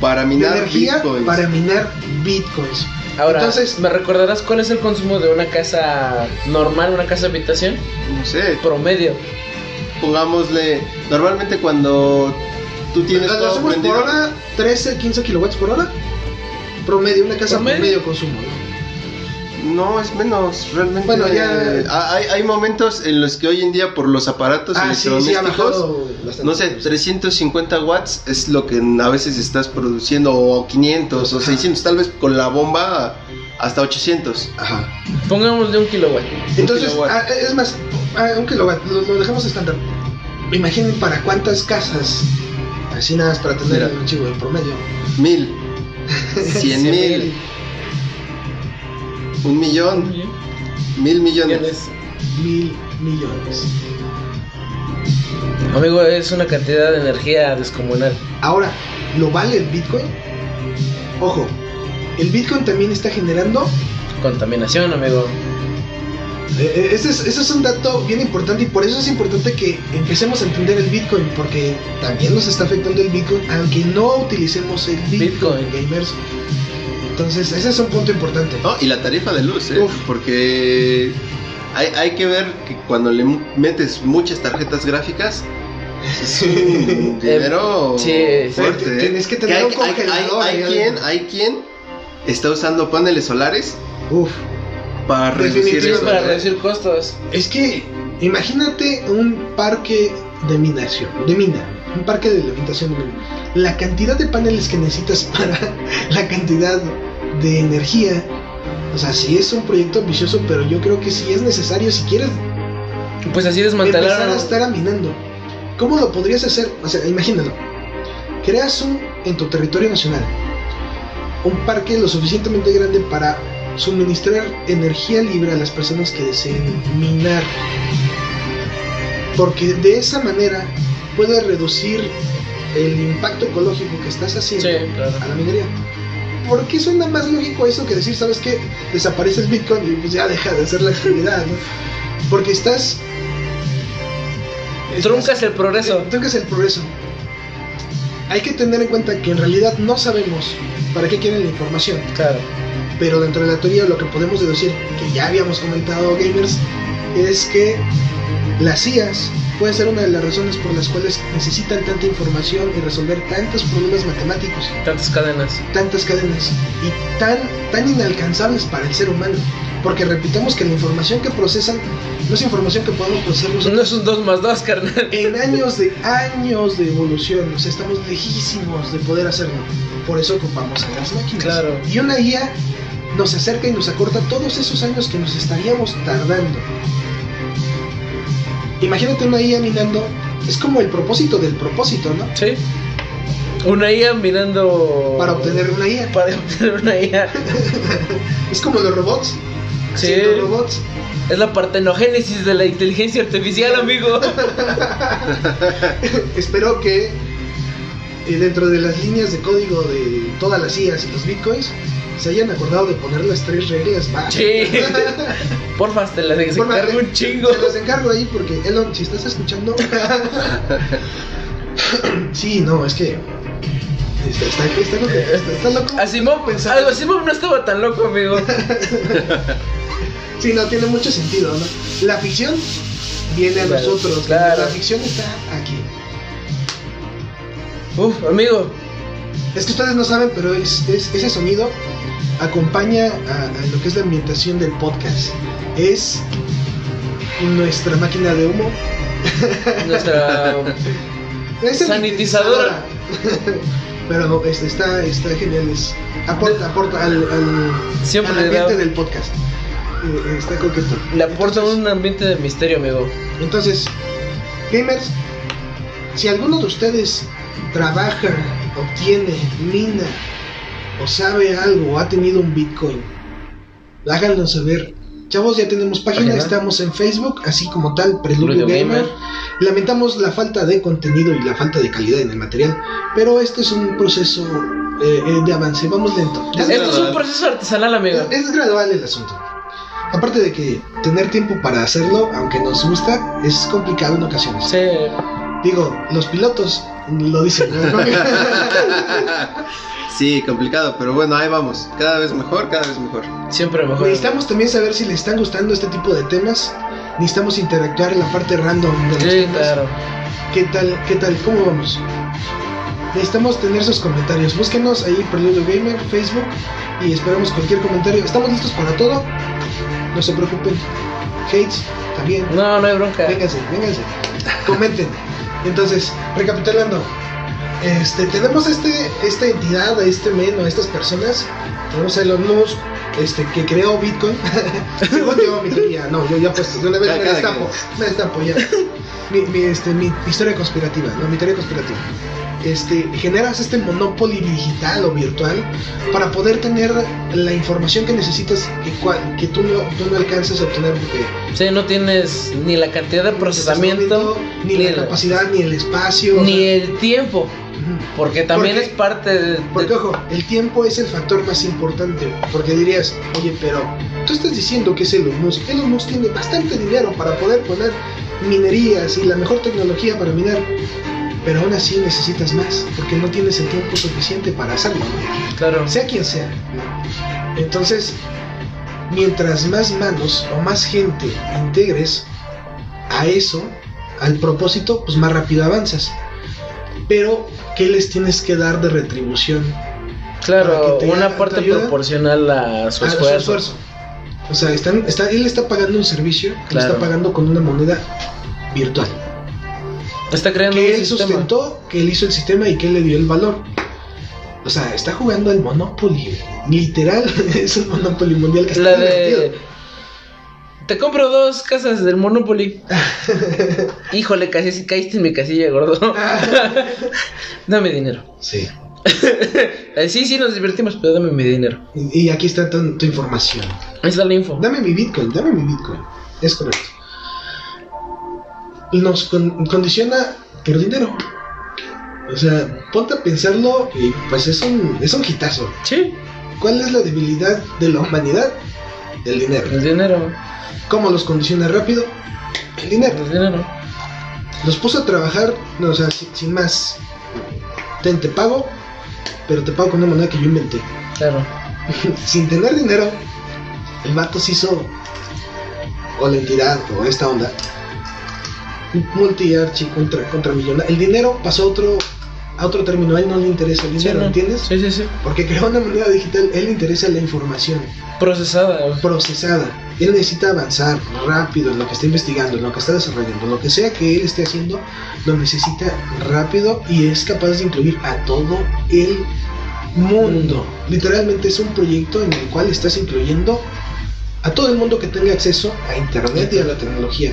para De minar energía bitcoins. para minar bitcoins. Ahora, Entonces, ¿me recordarás cuál es el consumo de una casa normal, una casa habitación? No sé, Promedio. pongámosle. Normalmente, cuando tú tienes Lo todo hacemos por hora 13, 15 kilowatts por hora. Promedio, una casa ¿Promedio? promedio, consumo. ¿no? No, es menos, realmente. Bueno, ya- eh, hay, hay momentos en los que hoy en día, por los aparatos Ah, sí, sí, electrodomésticos, bajado bastante. no sé, 350 watts es lo que a veces estás produciendo, o 500 o Ajá. 600, tal vez con la bomba hasta 800. Ajá. Pongámosle un kilowatt. Entonces, kilowatt. ah, es más, ah, un kilowatt, lo, lo dejamos estándar. Imaginen para cuántas casas, así nada más para tener Mira. el archivo en promedio. Mil, cien mil, un millón, mil millones. Millones. Mil millones. Amigo, es una cantidad de energía descomunal. Ahora, ¿lo vale el Bitcoin? Ojo, el Bitcoin también está generando Contaminación, amigo. Eh, eh, Ese es, ese es un dato bien importante y por eso es importante que empecemos a entender el Bitcoin, porque también nos está afectando el Bitcoin, aunque no utilicemos el Bitcoin, Bitcoin. gamers. Entonces, ese es un punto importante. Oh, y la tarifa de luz, ¿eh? Uf. porque hay, hay que ver que cuando le metes muchas tarjetas gráficas, es un dinero sí, sí. fuerte. ¿eh? Tienes que tener hay, un hay- congelador hay- quien, hay quien está usando paneles solares Uf, para reducir Definitivamente. eso. para ¿eh? reducir costos. Es que imagínate un parque de minación, de mina, un parque de alimentación mina. La cantidad de paneles que necesitas para la cantidad de energía. O sea, sí es un proyecto ambicioso, pero yo creo que sí es necesario si quieres Pues así empezar desmantelaron. a estar minando. ¿Cómo lo podrías hacer? O sea, imagínalo. Creas un en tu territorio nacional un parque lo suficientemente grande para suministrar energía libre a las personas que deseen minar. Porque de esa manera puedes reducir el impacto ecológico que estás haciendo Sí, claro. a la minería. ¿Por qué suena más lógico eso que decir, sabes qué? Desaparece el Bitcoin y pues ya deja de hacer la actividad, ¿no? Porque estás. Truncas el progreso. Truncas el progreso. Hay que tener en cuenta que en realidad no sabemos para qué quieren la información. Claro. Pero dentro de la teoría lo que podemos deducir, que ya habíamos comentado gamers, es que las IAS pueden ser una de las razones por las cuales necesitan tanta información y resolver tantos problemas matemáticos, Tantas cadenas. tantas cadenas y tan, tan inalcanzables para el ser humano. Porque repitamos que la información que procesan no es información que podamos procesar nosotros No es un 2 más 2, carnal. en años de años de evolución, o sea, estamos lejísimos de poder hacerlo. Por eso ocupamos a las máquinas. Claro. Y una guía nos acerca y nos acorta todos esos años que nos estaríamos tardando. Imagínate una guía minando, es como el propósito del propósito, ¿no? Sí. Una IA mirando. Para obtener una guía. Para obtener una IA. Es como los robots. Sí. Haciendo robots. Es la partenogénesis de la inteligencia artificial, amigo. Espero que eh, dentro de las líneas de código de todas las IAs y los bitcoins se hayan acordado de poner las tres reglas básicas. Sí. Porfa, te las encargo un chingo. Te las encargo ahí porque, Elon, si estás escuchando. sí, no, es que. Está, está, está loco. Está, está loco. Algo Asimov no estaba tan loco, amigo. Sí, no, tiene mucho sentido, ¿no? La ficción viene a Claro, nosotros. claro. La ficción está aquí. Uf, amigo. Es que ustedes no saben, pero es, es- ese sonido acompaña a, a lo que es la ambientación del podcast. Es nuestra máquina de humo. Nuestra. Es Sanitizadora. Pero este, está, está genial. Es, aporta, aporta al, al, Siempre al le ambiente del podcast. Eh, está coqueto. Le aporta Entonces- un ambiente de misterio, amigo. Entonces, gamers, si alguno de ustedes trabaja, obtiene, mina o sabe algo o ha tenido un Bitcoin, háganlo saber. Chavos, ya tenemos página, Página. estamos en Facebook, así como tal, Preludio Preludio Gamer. Gamer. Lamentamos la falta de contenido y la falta de calidad en el material, pero este es un proceso eh, eh, de avance, vamos lento. Es Esto es un proceso artesanal, amigo. Es, es gradual el asunto. Aparte de que tener tiempo para hacerlo, aunque nos gusta, es complicado en ocasiones. Sí. Digo, los pilotos lo dicen. ¿no? Sí, complicado, pero bueno, ahí vamos. Cada vez mejor, cada vez mejor. Siempre mejor. Necesitamos también saber si les están gustando este tipo de temas. Necesitamos interactuar en la parte random de los Sí, temas. claro. ¿Qué tal? ¿Qué tal? ¿Cómo vamos? Necesitamos tener sus comentarios. Búsquenos ahí Preludio Gamer, Facebook y esperamos cualquier comentario. Estamos listos para todo. No se preocupen. Hates también. No, no hay bronca. Vénganse, vénganse. Comenten. Entonces, recapitulando. Este, tenemos este, esta entidad, este men o estas personas. Tenemos a Elon Musk, este, que creó Bitcoin. Según yo, mi teoría. No, yo ya pues, de una vez me destapo. quien. Me destapo ya. Mi, mi, este, mi historia conspirativa, no, mi teoría conspirativa. Este, generas este monopoly digital o virtual para poder tener la información que necesitas que, cua- que tú, no, tú no alcanzas a obtener porque Sí, no tienes ni la cantidad de procesamiento, ni la capacidad, ni el espacio. o ni sea, el tiempo. Porque también Porque- es parte de. de- Porque ojo, el tiempo es el factor más importante. Porque dirías, oye, pero tú estás diciendo que es Elon Musk. Elon Musk tiene bastante dinero para poder poner minerías y la mejor tecnología para minar. Pero aún así necesitas más, porque no tienes el tiempo suficiente para hacerlo. ¿no? claro. sea quien sea. Entonces, mientras más manos o más gente integres a eso, al propósito, pues más rápido avanzas. Pero, ¿qué les tienes que dar de retribución? Claro, una parte proporcional a su a su esfuerzo. O sea, están, está, él está pagando un servicio, Claro. está pagando con una moneda virtual. Está creando Que un él sistema. sustentó, que él hizo el sistema y que él le dio el valor. O sea, está jugando al Monopoly. Literal, es un Monopoly mundial que está La divertido. Te compro dos casas del Monopoly. Híjole, casi si caíste en mi casilla, gordo. dame dinero. Sí. Eh, sí, sí, nos divertimos, pero dame mi dinero. Y, y aquí está tu, tu información. Ahí está la info. Dame mi Bitcoin, dame mi Bitcoin. Es correcto. Nos con- condiciona por dinero. O sea, ponte a pensarlo y pues es un, es un hitazo. Sí, ¿Cuál es la debilidad de la humanidad? El dinero. el dinero. ¿Cómo los condiciona rápido? El dinero. El dinero. Los puso a trabajar, no, o sea, sin, sin más. Ten, te pago, pero te pago con una moneda que yo inventé. Claro. sin tener dinero, el vato se hizo, o la entidad, o esta onda, multiarchi contra, contra millonario. El dinero pasó a otro, a otro término, a él no le interesa el Sí, dinero, ¿no? ¿entiendes? Sí, sí, sí. Porque creó una moneda digital, él le interesa la información Procesada. procesada. Él necesita avanzar rápido en lo que está investigando, en lo que está desarrollando, lo que sea que él esté haciendo, lo necesita rápido y es capaz de incluir a todo el mundo. Literalmente es un proyecto en el cual estás incluyendo a todo el mundo que tenga acceso a internet y a la tecnología.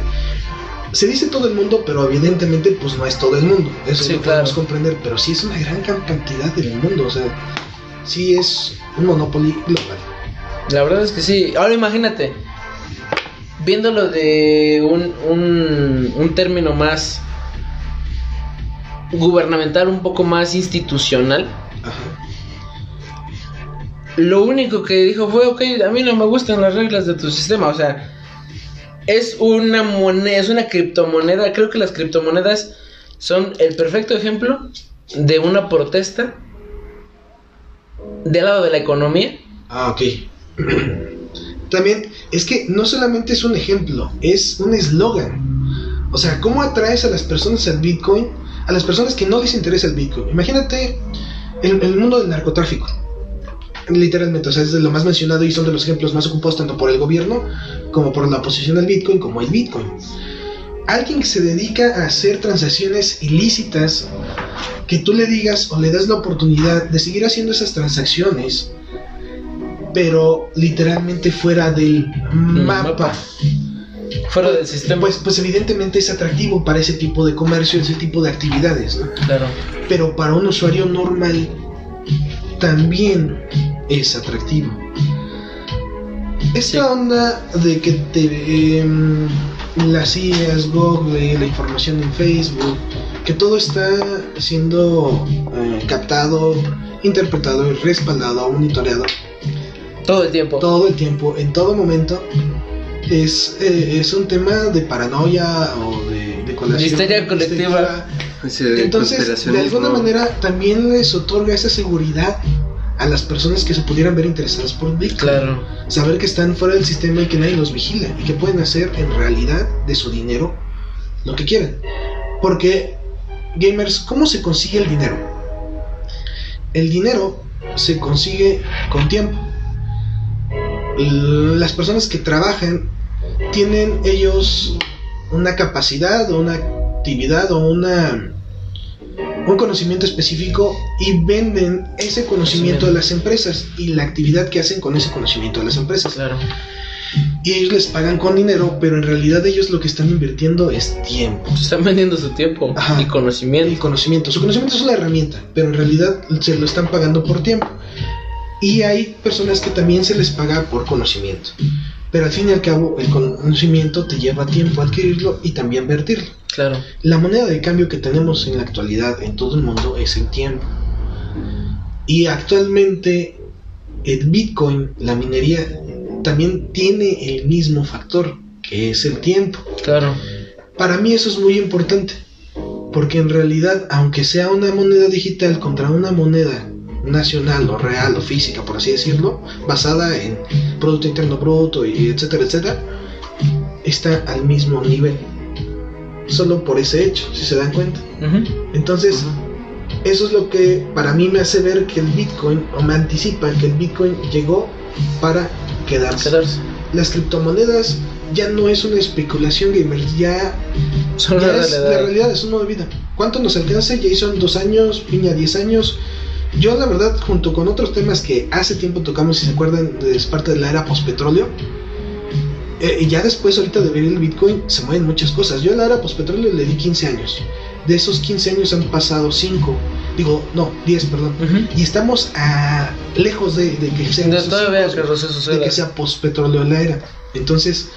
Se dice todo el mundo, pero evidentemente pues no es todo el mundo. Eso Sí, lo podemos comprender, pero sí es una gran can- cantidad del mundo, o sea, sí es un monopoly global. La verdad es que sí. Ahora imagínate, viéndolo de un, un, un término más gubernamental, un poco más institucional, Ajá. lo único que dijo fue, ok, a mí no me gustan las reglas de tu sistema, o sea, es una moneda, es una criptomoneda, creo que las criptomonedas son el perfecto ejemplo de una protesta del lado de la economía. Ah, ok. También es que no solamente es un ejemplo, es un eslogan. O sea, ¿cómo atraes a las personas al Bitcoin? A las personas que no les interesa el Bitcoin. Imagínate el, el mundo del narcotráfico. Literalmente, o sea, es de lo más mencionado y son de los ejemplos más ocupados tanto por el gobierno como por la oposición al Bitcoin como el Bitcoin. Alguien que se dedica a hacer transacciones ilícitas, que tú le digas o le das la oportunidad de seguir haciendo esas transacciones, pero literalmente fuera del mapa. mapa. Fuera del sistema. Pues, pues evidentemente es atractivo para ese tipo de comercio, ese tipo de actividades, ¿no? claro. Pero para un usuario normal también es atractivo. Esta Sí. onda de que te em, las IAS, Google, la información en Facebook, que todo está siendo eh, captado, interpretado, respaldado, monitoreado Todo el tiempo. todo el tiempo, en todo momento, es, eh, es un tema de paranoia o de, de colación, histeria colectiva. Entonces, de alguna manera, también les otorga esa seguridad a las personas que se pudieran ver interesadas por Bitcoin. Claro. Saber que están fuera del sistema y que nadie los vigila y que pueden hacer en realidad de su dinero lo que quieran. Porque, gamers, ¿cómo se consigue el dinero? El dinero se consigue con tiempo. Las personas que trabajan tienen ellos una capacidad o una actividad o una un conocimiento específico y venden ese conocimiento a las empresas y la actividad que hacen con ese conocimiento a las empresas. Claro. Y ellos les pagan con dinero, pero en realidad ellos lo que están invirtiendo es tiempo Están vendiendo su tiempo Ajá. y y conocimiento. conocimiento. Su conocimiento es una herramienta, pero en realidad se lo están pagando por tiempo. Y hay personas que también se les paga por conocimiento. Pero al fin y al cabo, el conocimiento te lleva tiempo adquirirlo y también vertirlo. Claro. La moneda de cambio que tenemos en la actualidad en todo el mundo es el tiempo. Y actualmente el Bitcoin, la minería, también tiene el mismo factor, que es el tiempo. Claro. Para mí eso es muy importante, porque en realidad, aunque sea una moneda digital contra una moneda nacional o real o física, por así decirlo, basada en Producto Interno Bruto y etcétera, etcétera, está al mismo nivel. Solo por ese hecho, si se dan cuenta. Entonces, eso es lo que para mí me hace ver que el Bitcoin, o me anticipa que el Bitcoin llegó para quedarse. Quedarse. las criptomonedas ya no es una especulación gamer, ya, Son ya una es realidad. la realidad, es un modo de vida. ¿Cuánto nos alcanza? Ya son dos años, Piña 10 años. Yo la verdad, junto con otros temas que hace tiempo tocamos, si se acuerdan, es parte de la era postpetróleo, eh, y ya después ahorita de ver el Bitcoin se mueven muchas cosas. Yo a la era postpetróleo le di 15 años. De esos 15 años han pasado 5, digo, no, 10, perdón. Y estamos a lejos de, de que sea De que Rosé de suceda. que sea postpetróleo la era. Entonces,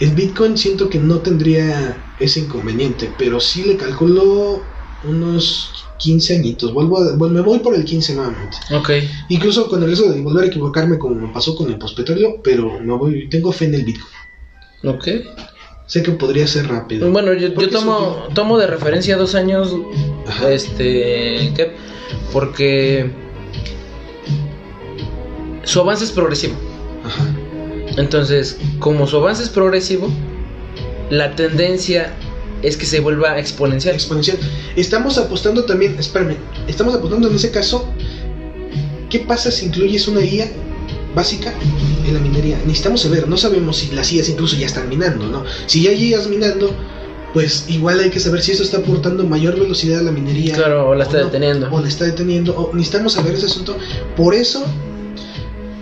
el Bitcoin siento que no tendría ese inconveniente, pero sí le calculo unos 15 añitos. Vuelvo a- vol- me voy por el 15 nuevamente. Ok. Incluso con el riesgo de volver a equivocarme como me pasó con el postpetróleo, pero me voy, tengo fe en el Bitcoin. Ok. Sé que podría ser rápido. Bueno, yo tomo, tomo de referencia dos años, Ajá. este, ¿qué? porque su avance es progresivo. Ajá. Entonces, como su avance es progresivo, la tendencia es que se vuelva exponencial. exponencial. Estamos apostando también, espérame, estamos apostando en ese caso, ¿qué pasa si incluyes una guía básica en la minería? Necesitamos saber, no sabemos si las IAs incluso ya están minando, ¿no? Si ya hay IAs minando, pues igual hay que saber si eso está aportando mayor velocidad a la minería. Claro, o la está no, deteniendo. O la está deteniendo, o necesitamos saber ese asunto. Por eso,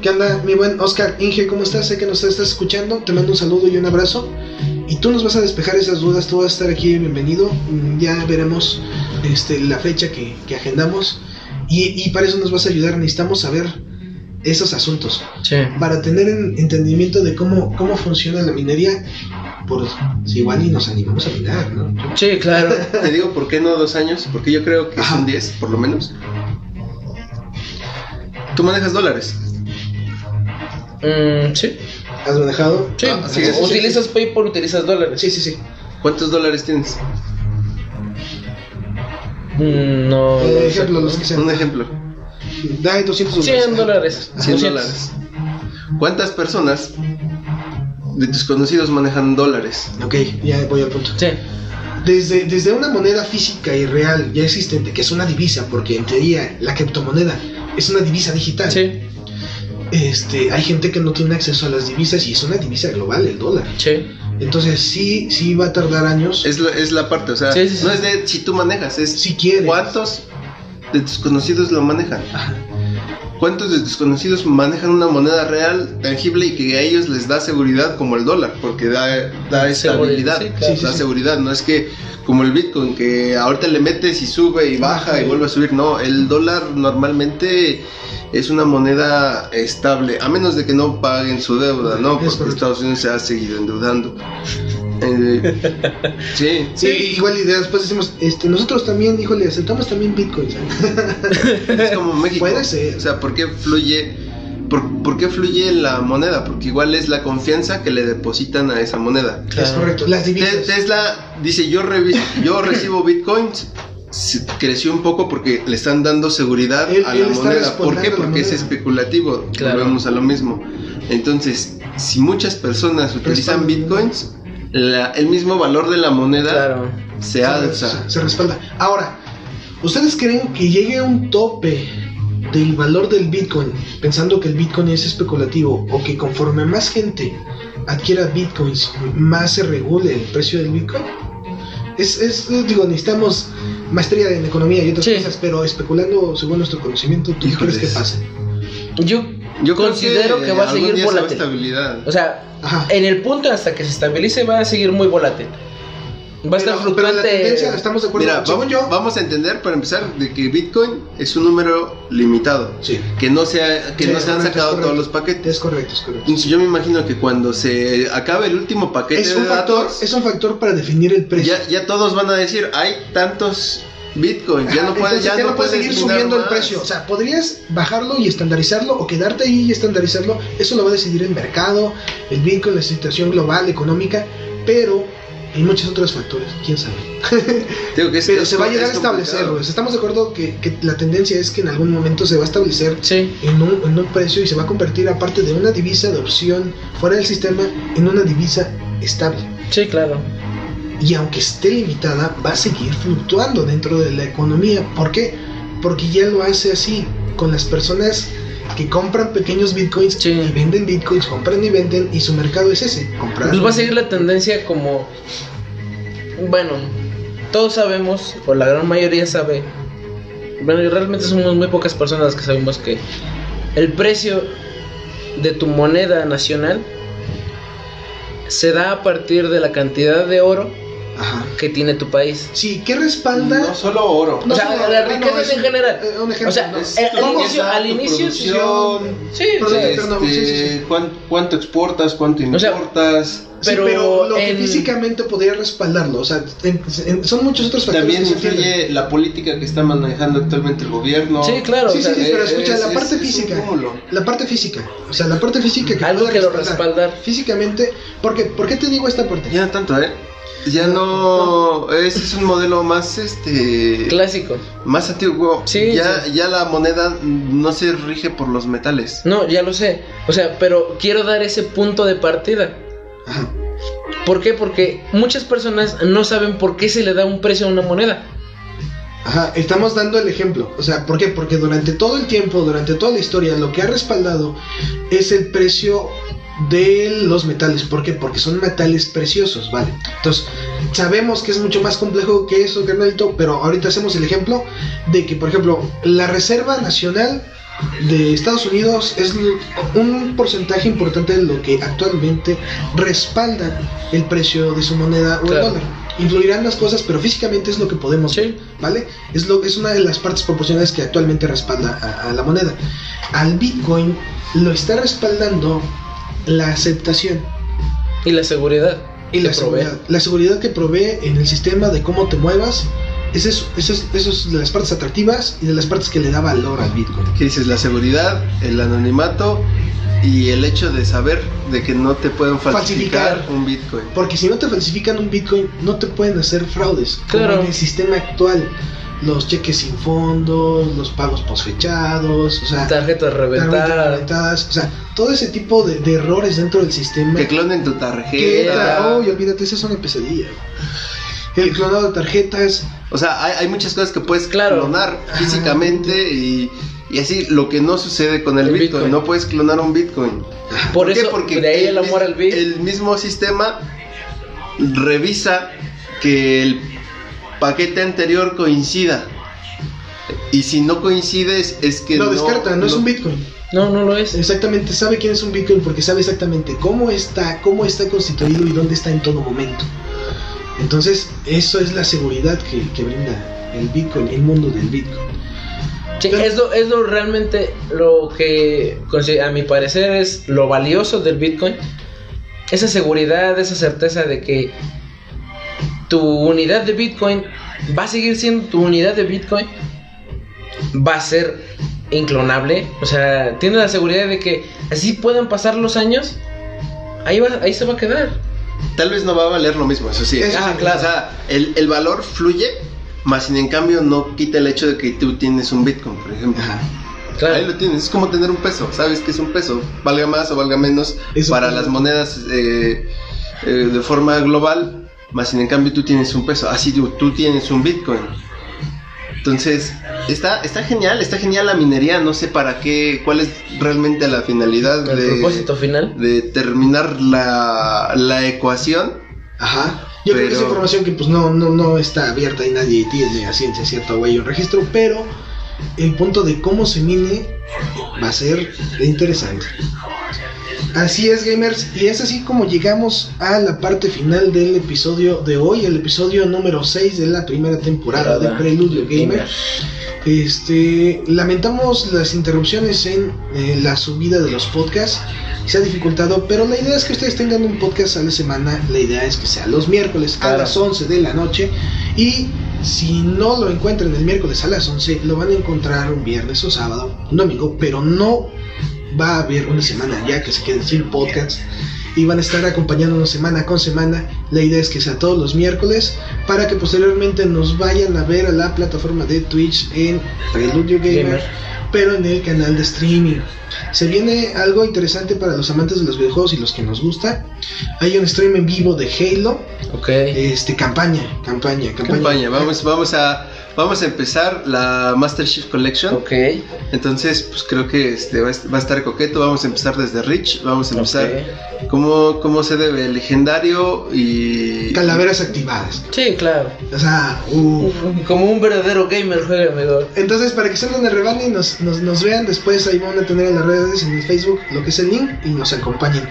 ¿qué onda, mi buen Oscar Inge? ¿Cómo estás? Sé que nos estás escuchando, te mando un saludo y un abrazo. Y tú nos vas a despejar esas dudas, tú vas a estar aquí, bienvenido. Mm, Ya veremos este, la fecha que, que agendamos. Y, y para eso nos vas a ayudar, necesitamos saber esos asuntos. Sí. Para tener en- entendimiento de cómo, cómo funciona la minería, por si igual y nos animamos a minar, ¿no? Sí, claro. Te digo, ¿por qué no dos años? Porque yo creo que Ajá. son 10, por lo menos. Tú manejas dólares. Mm, sí. ¿Has manejado? Sí. Ah, sí, sí, sí, utilizas PayPal, utilizas dólares. Sí, sí, sí. ¿Cuántos dólares tienes? Mm, no. Eh, no sé. ejemplo, los que sean. Un ejemplo. Da 200 dólares. 100 dólares. 100 200. dólares. ¿Cuántas personas de tus conocidos manejan dólares? Ok, ya voy al punto. Sí. Desde, desde una moneda física y real ya existente, que es una divisa, porque en teoría la criptomoneda es una divisa digital. Sí. Este, hay gente que no tiene acceso a las divisas y es una divisa global, el dólar. Sí. Entonces sí, sí va a tardar años. Es la, es la parte, o sea, Sí, sí, sí. no es de si tú manejas, es Si quieres. cuántos de tus conocidos lo manejan. Ajá. ¿Cuántos de tus conocidos manejan una moneda real, tangible y que a ellos les da seguridad como el dólar? Porque da, da estabilidad, claro. Da seguridad. No es que como el Bitcoin, que ahorita le metes y sube y baja y- vuelve a subir. No, el dólar normalmente es una moneda estable, a menos de que no paguen su deuda, ¿no? Es Porque. Estados Unidos se ha seguido endeudando. Eh, sí, Sí, igual y después decimos, este, nosotros también, híjole, aceptamos también Bitcoin. Es como México. Puede ser. O sea, ¿por qué fluye? Por, por qué fluye la moneda? Porque igual es la confianza que le depositan a esa moneda. Es Claro. correcto. Las divisas. Tesla dice, yo, revi- yo recibo bitcoins. Se- Creció un poco porque le están dando seguridad Él- a la moneda. ¿Por qué? Porque es especulativo. Claro. Volvemos a lo mismo. Entonces, si muchas personas utilizan bitcoins, la- el mismo valor de la moneda Claro. se alza. se, se respalda. Ahora, ¿ustedes creen que llegue a un tope del valor del Bitcoin, pensando que el Bitcoin es especulativo, o que conforme más gente adquiera Bitcoins, más se regule el precio del Bitcoin? Es, es digo, necesitamos maestría en economía y otras Sí. cosas, pero especulando según nuestro conocimiento, ¿tú qué crees que pase? Yo, Yo considero que, va a seguir día se va a volátil. O sea, Ajá. en el punto hasta que se estabilice va a seguir muy volátil. Va a estar Pero- pero la tendencia, estamos de acuerdo. Mira, vamos, yo, vamos a entender para empezar de que Bitcoin es un número limitado, sí, que no se, ha- que Sí, no se han sacado todos los paquetes. es correcto, es correcto. Yo me imagino que cuando se acabe el último paquete Es de un factor, datos, es un factor para definir el precio. ya, ya todos van a decir, hay tantos Bitcoins, ya Ajá, no puedes, entonces ya no puedes seguir subiendo el precio. O sea, podrías bajarlo y estandarizarlo o quedarte ahí y estandarizarlo. Eso lo va a decidir el mercado, el Bitcoin, la situación global, económica, pero hay muchos otros factores, quién sabe. Digo que es- pero es- se va a llegar a es establecer, pues, Estamos de acuerdo que, que la tendencia es que en algún momento se va a establecer Sí. en un, en un precio y se va a convertir, aparte de una divisa de opción fuera del sistema, en una divisa estable. Sí, claro. y aunque esté limitada, va a seguir fluctuando dentro de la economía. ¿Por qué? Porque ya lo hace así, con las personas que compran pequeños bitcoins Sí. y venden bitcoins, compran y venden, y su mercado es ese, comprar. Pues va a seguir la tendencia como. Bueno, todos sabemos, o la gran mayoría sabe. Bueno, y realmente somos muy pocas personas las que sabemos que el precio de tu moneda nacional se da a partir de la cantidad de oro Ajá. que tiene tu país. Sí, ¿qué respalda? No solo oro. No o sea, solo- la riqueza es en general. eh, un ejemplo, o sea, ¿no? Es el- tu al inicio, al inicio sí, sí, este, perdón, sí, sí, sí. cuán- cuánto exportas, cuánto O sea, importas. Sí, pero pero, lo que en- físicamente podría respaldarlo, o sea, en- en- son muchos otros factores También influye la política que está manejando actualmente el gobierno. Sí, claro. Sí, o sea, sí, sí, pero es- escucha, es- la parte es física. La parte física. O sea, la parte física que Algo que lo respaldar. Físicamente, porque, ¿por qué te digo esta parte? Ya tanto, ¿eh? Ya no, ese es un modelo más este clásico. más antiguo. Sí, ya sí. ya la moneda no se rige por los metales. No, ya lo sé. O sea, pero quiero dar ese punto de partida. Ajá. ¿Por qué? Porque muchas personas no saben por qué se le da un precio a una moneda. Ajá, estamos dando el ejemplo. O sea, ¿por qué? Porque durante todo el tiempo, durante toda la historia, lo que ha respaldado es el precio de los metales. ¿Por qué? Porque son metales preciosos, ¿vale? Entonces, sabemos que es mucho más complejo que eso, carnalito, pero ahorita hacemos el ejemplo de que, por ejemplo, la Reserva Nacional de Estados Unidos es un porcentaje importante de lo que actualmente respalda el precio de su moneda o el dólar. Influirán las cosas, pero físicamente es lo que podemos Sí. ver, ¿vale? Es, lo, es una de las partes proporcionales que actualmente respalda a, a la moneda. Al Bitcoin lo está respaldando la aceptación Y la seguridad. y la provee. seguridad. La seguridad que provee en el sistema de cómo te muevas. Es, esa es, esa es de las partes atractivas y de las partes que le da valor al Bitcoin. ¿Qué dices? La seguridad, el anonimato y el hecho de saber de que no te pueden falsificar, Falsificar. un Bitcoin. Porque si no te falsifican un Bitcoin, no te pueden hacer fraudes. Claro. Como en el sistema actual. Los cheques sin fondos, los pagos posfechados, o sea, Tarjetas tarjetas reventadas. o sea, todo ese tipo de, de errores dentro del sistema. Que clonen tu tarjeta. oh, y olvídate, esa es una pesadilla. El clonado de tarjetas, O sea, hay, hay muchas cosas que puedes Claro. clonar físicamente y, y así lo que no sucede con el, El Bitcoin. Bitcoin. No puedes clonar un Bitcoin. Por qué? eso, de ahí el amor al Bitcoin. El mismo sistema revisa que el paquete anterior coincida. Y si no coincides es que lo no, descarta, no es un Bitcoin. No, no lo es. Exactamente, sabe quién es un Bitcoin porque sabe exactamente cómo está, cómo está constituido y dónde está en todo momento. Entonces, eso es la seguridad que, que brinda el Bitcoin, el mundo del Bitcoin. Sí, Pero- es lo, es lo realmente lo que a mi parecer es lo valioso del Bitcoin. Esa seguridad, esa certeza de que tu unidad de Bitcoin va a seguir siendo tu unidad de Bitcoin. Va a ser inclonable. O sea, tiene la seguridad de que así puedan pasar los años. Ahí, va, ahí se va a quedar. Tal vez no va a valer lo mismo, eso sí. Eso Ah, sí, claro. O sea, el, el valor fluye, más sin en cambio no quita el hecho de que tú tienes un Bitcoin, por ejemplo. Ajá. Claro. Ahí lo tienes, es como tener un peso, sabes que es un peso, valga más o valga menos para las monedas eh, eh, de forma global, más sin en cambio tú tienes un peso, así tú, tú tienes un Bitcoin. Entonces, está, está genial, está genial la minería, no sé para qué, cuál es realmente la finalidad El de, propósito final. de terminar la, la ecuación. Ajá. Yo creo que es Pero- información que pues no, no, no está abierta y nadie tiene a ciencia cierta o hay un registro, pero el punto de cómo se mine va a ser interesante. Así es, gamers, y es así como llegamos a la parte final del episodio de hoy, el episodio número 6 de la primera temporada de Preludio Gamer. Este, lamentamos las interrupciones en eh, la subida de los podcasts. Se ha dificultado, pero la idea es que ustedes tengan un podcast a la semana. La idea es que sea los miércoles a Claro. las 11 de la noche. Y si no lo encuentran el miércoles a las 11, lo van a encontrar un viernes o sábado, un domingo, pero no va a haber una semana ya que se queden sin podcast. Y van a estar acompañándonos semana con semana. La idea es que sea todos los miércoles para que posteriormente nos vayan a ver a la plataforma de Twitch en Preludio Gamer, Gamer. pero en el canal de streaming. Se viene algo interesante para los amantes de los videojuegos y los que nos gusta. Hay un stream en vivo de Halo. Ok. Este, campaña, campaña, campaña. Campaña, vamos, vamos a, vamos a empezar la Master Chief Collection. Ok. Entonces, pues creo que este va a est- va a estar coqueto. Vamos a empezar desde Rich. Vamos a empezar cómo, cómo se debe el legendario y. Calaveras activadas. Sí, claro. O sea, uh. Como un verdadero gamer juega mejor. Entonces, para que en el rebane y nos, nos, nos vean, después ahí van a tener en las redes, en el Facebook, lo que es el link y nos acompañen.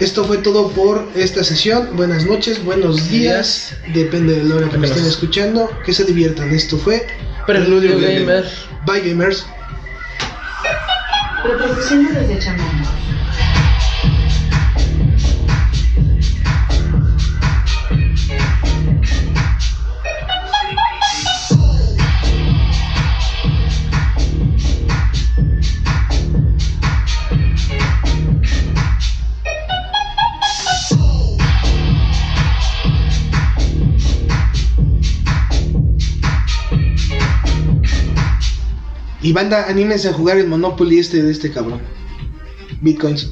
Esto fue todo por esta sesión. Buenas noches, buenos días. Depende de la hora que me estén escuchando. Que se diviertan. Esto fue Preludio Gamer. Bye Gamers. Reproduciendo desde Chamán. Y banda, anímense a jugar el Monopoly este de este cabrón. Bitcoins.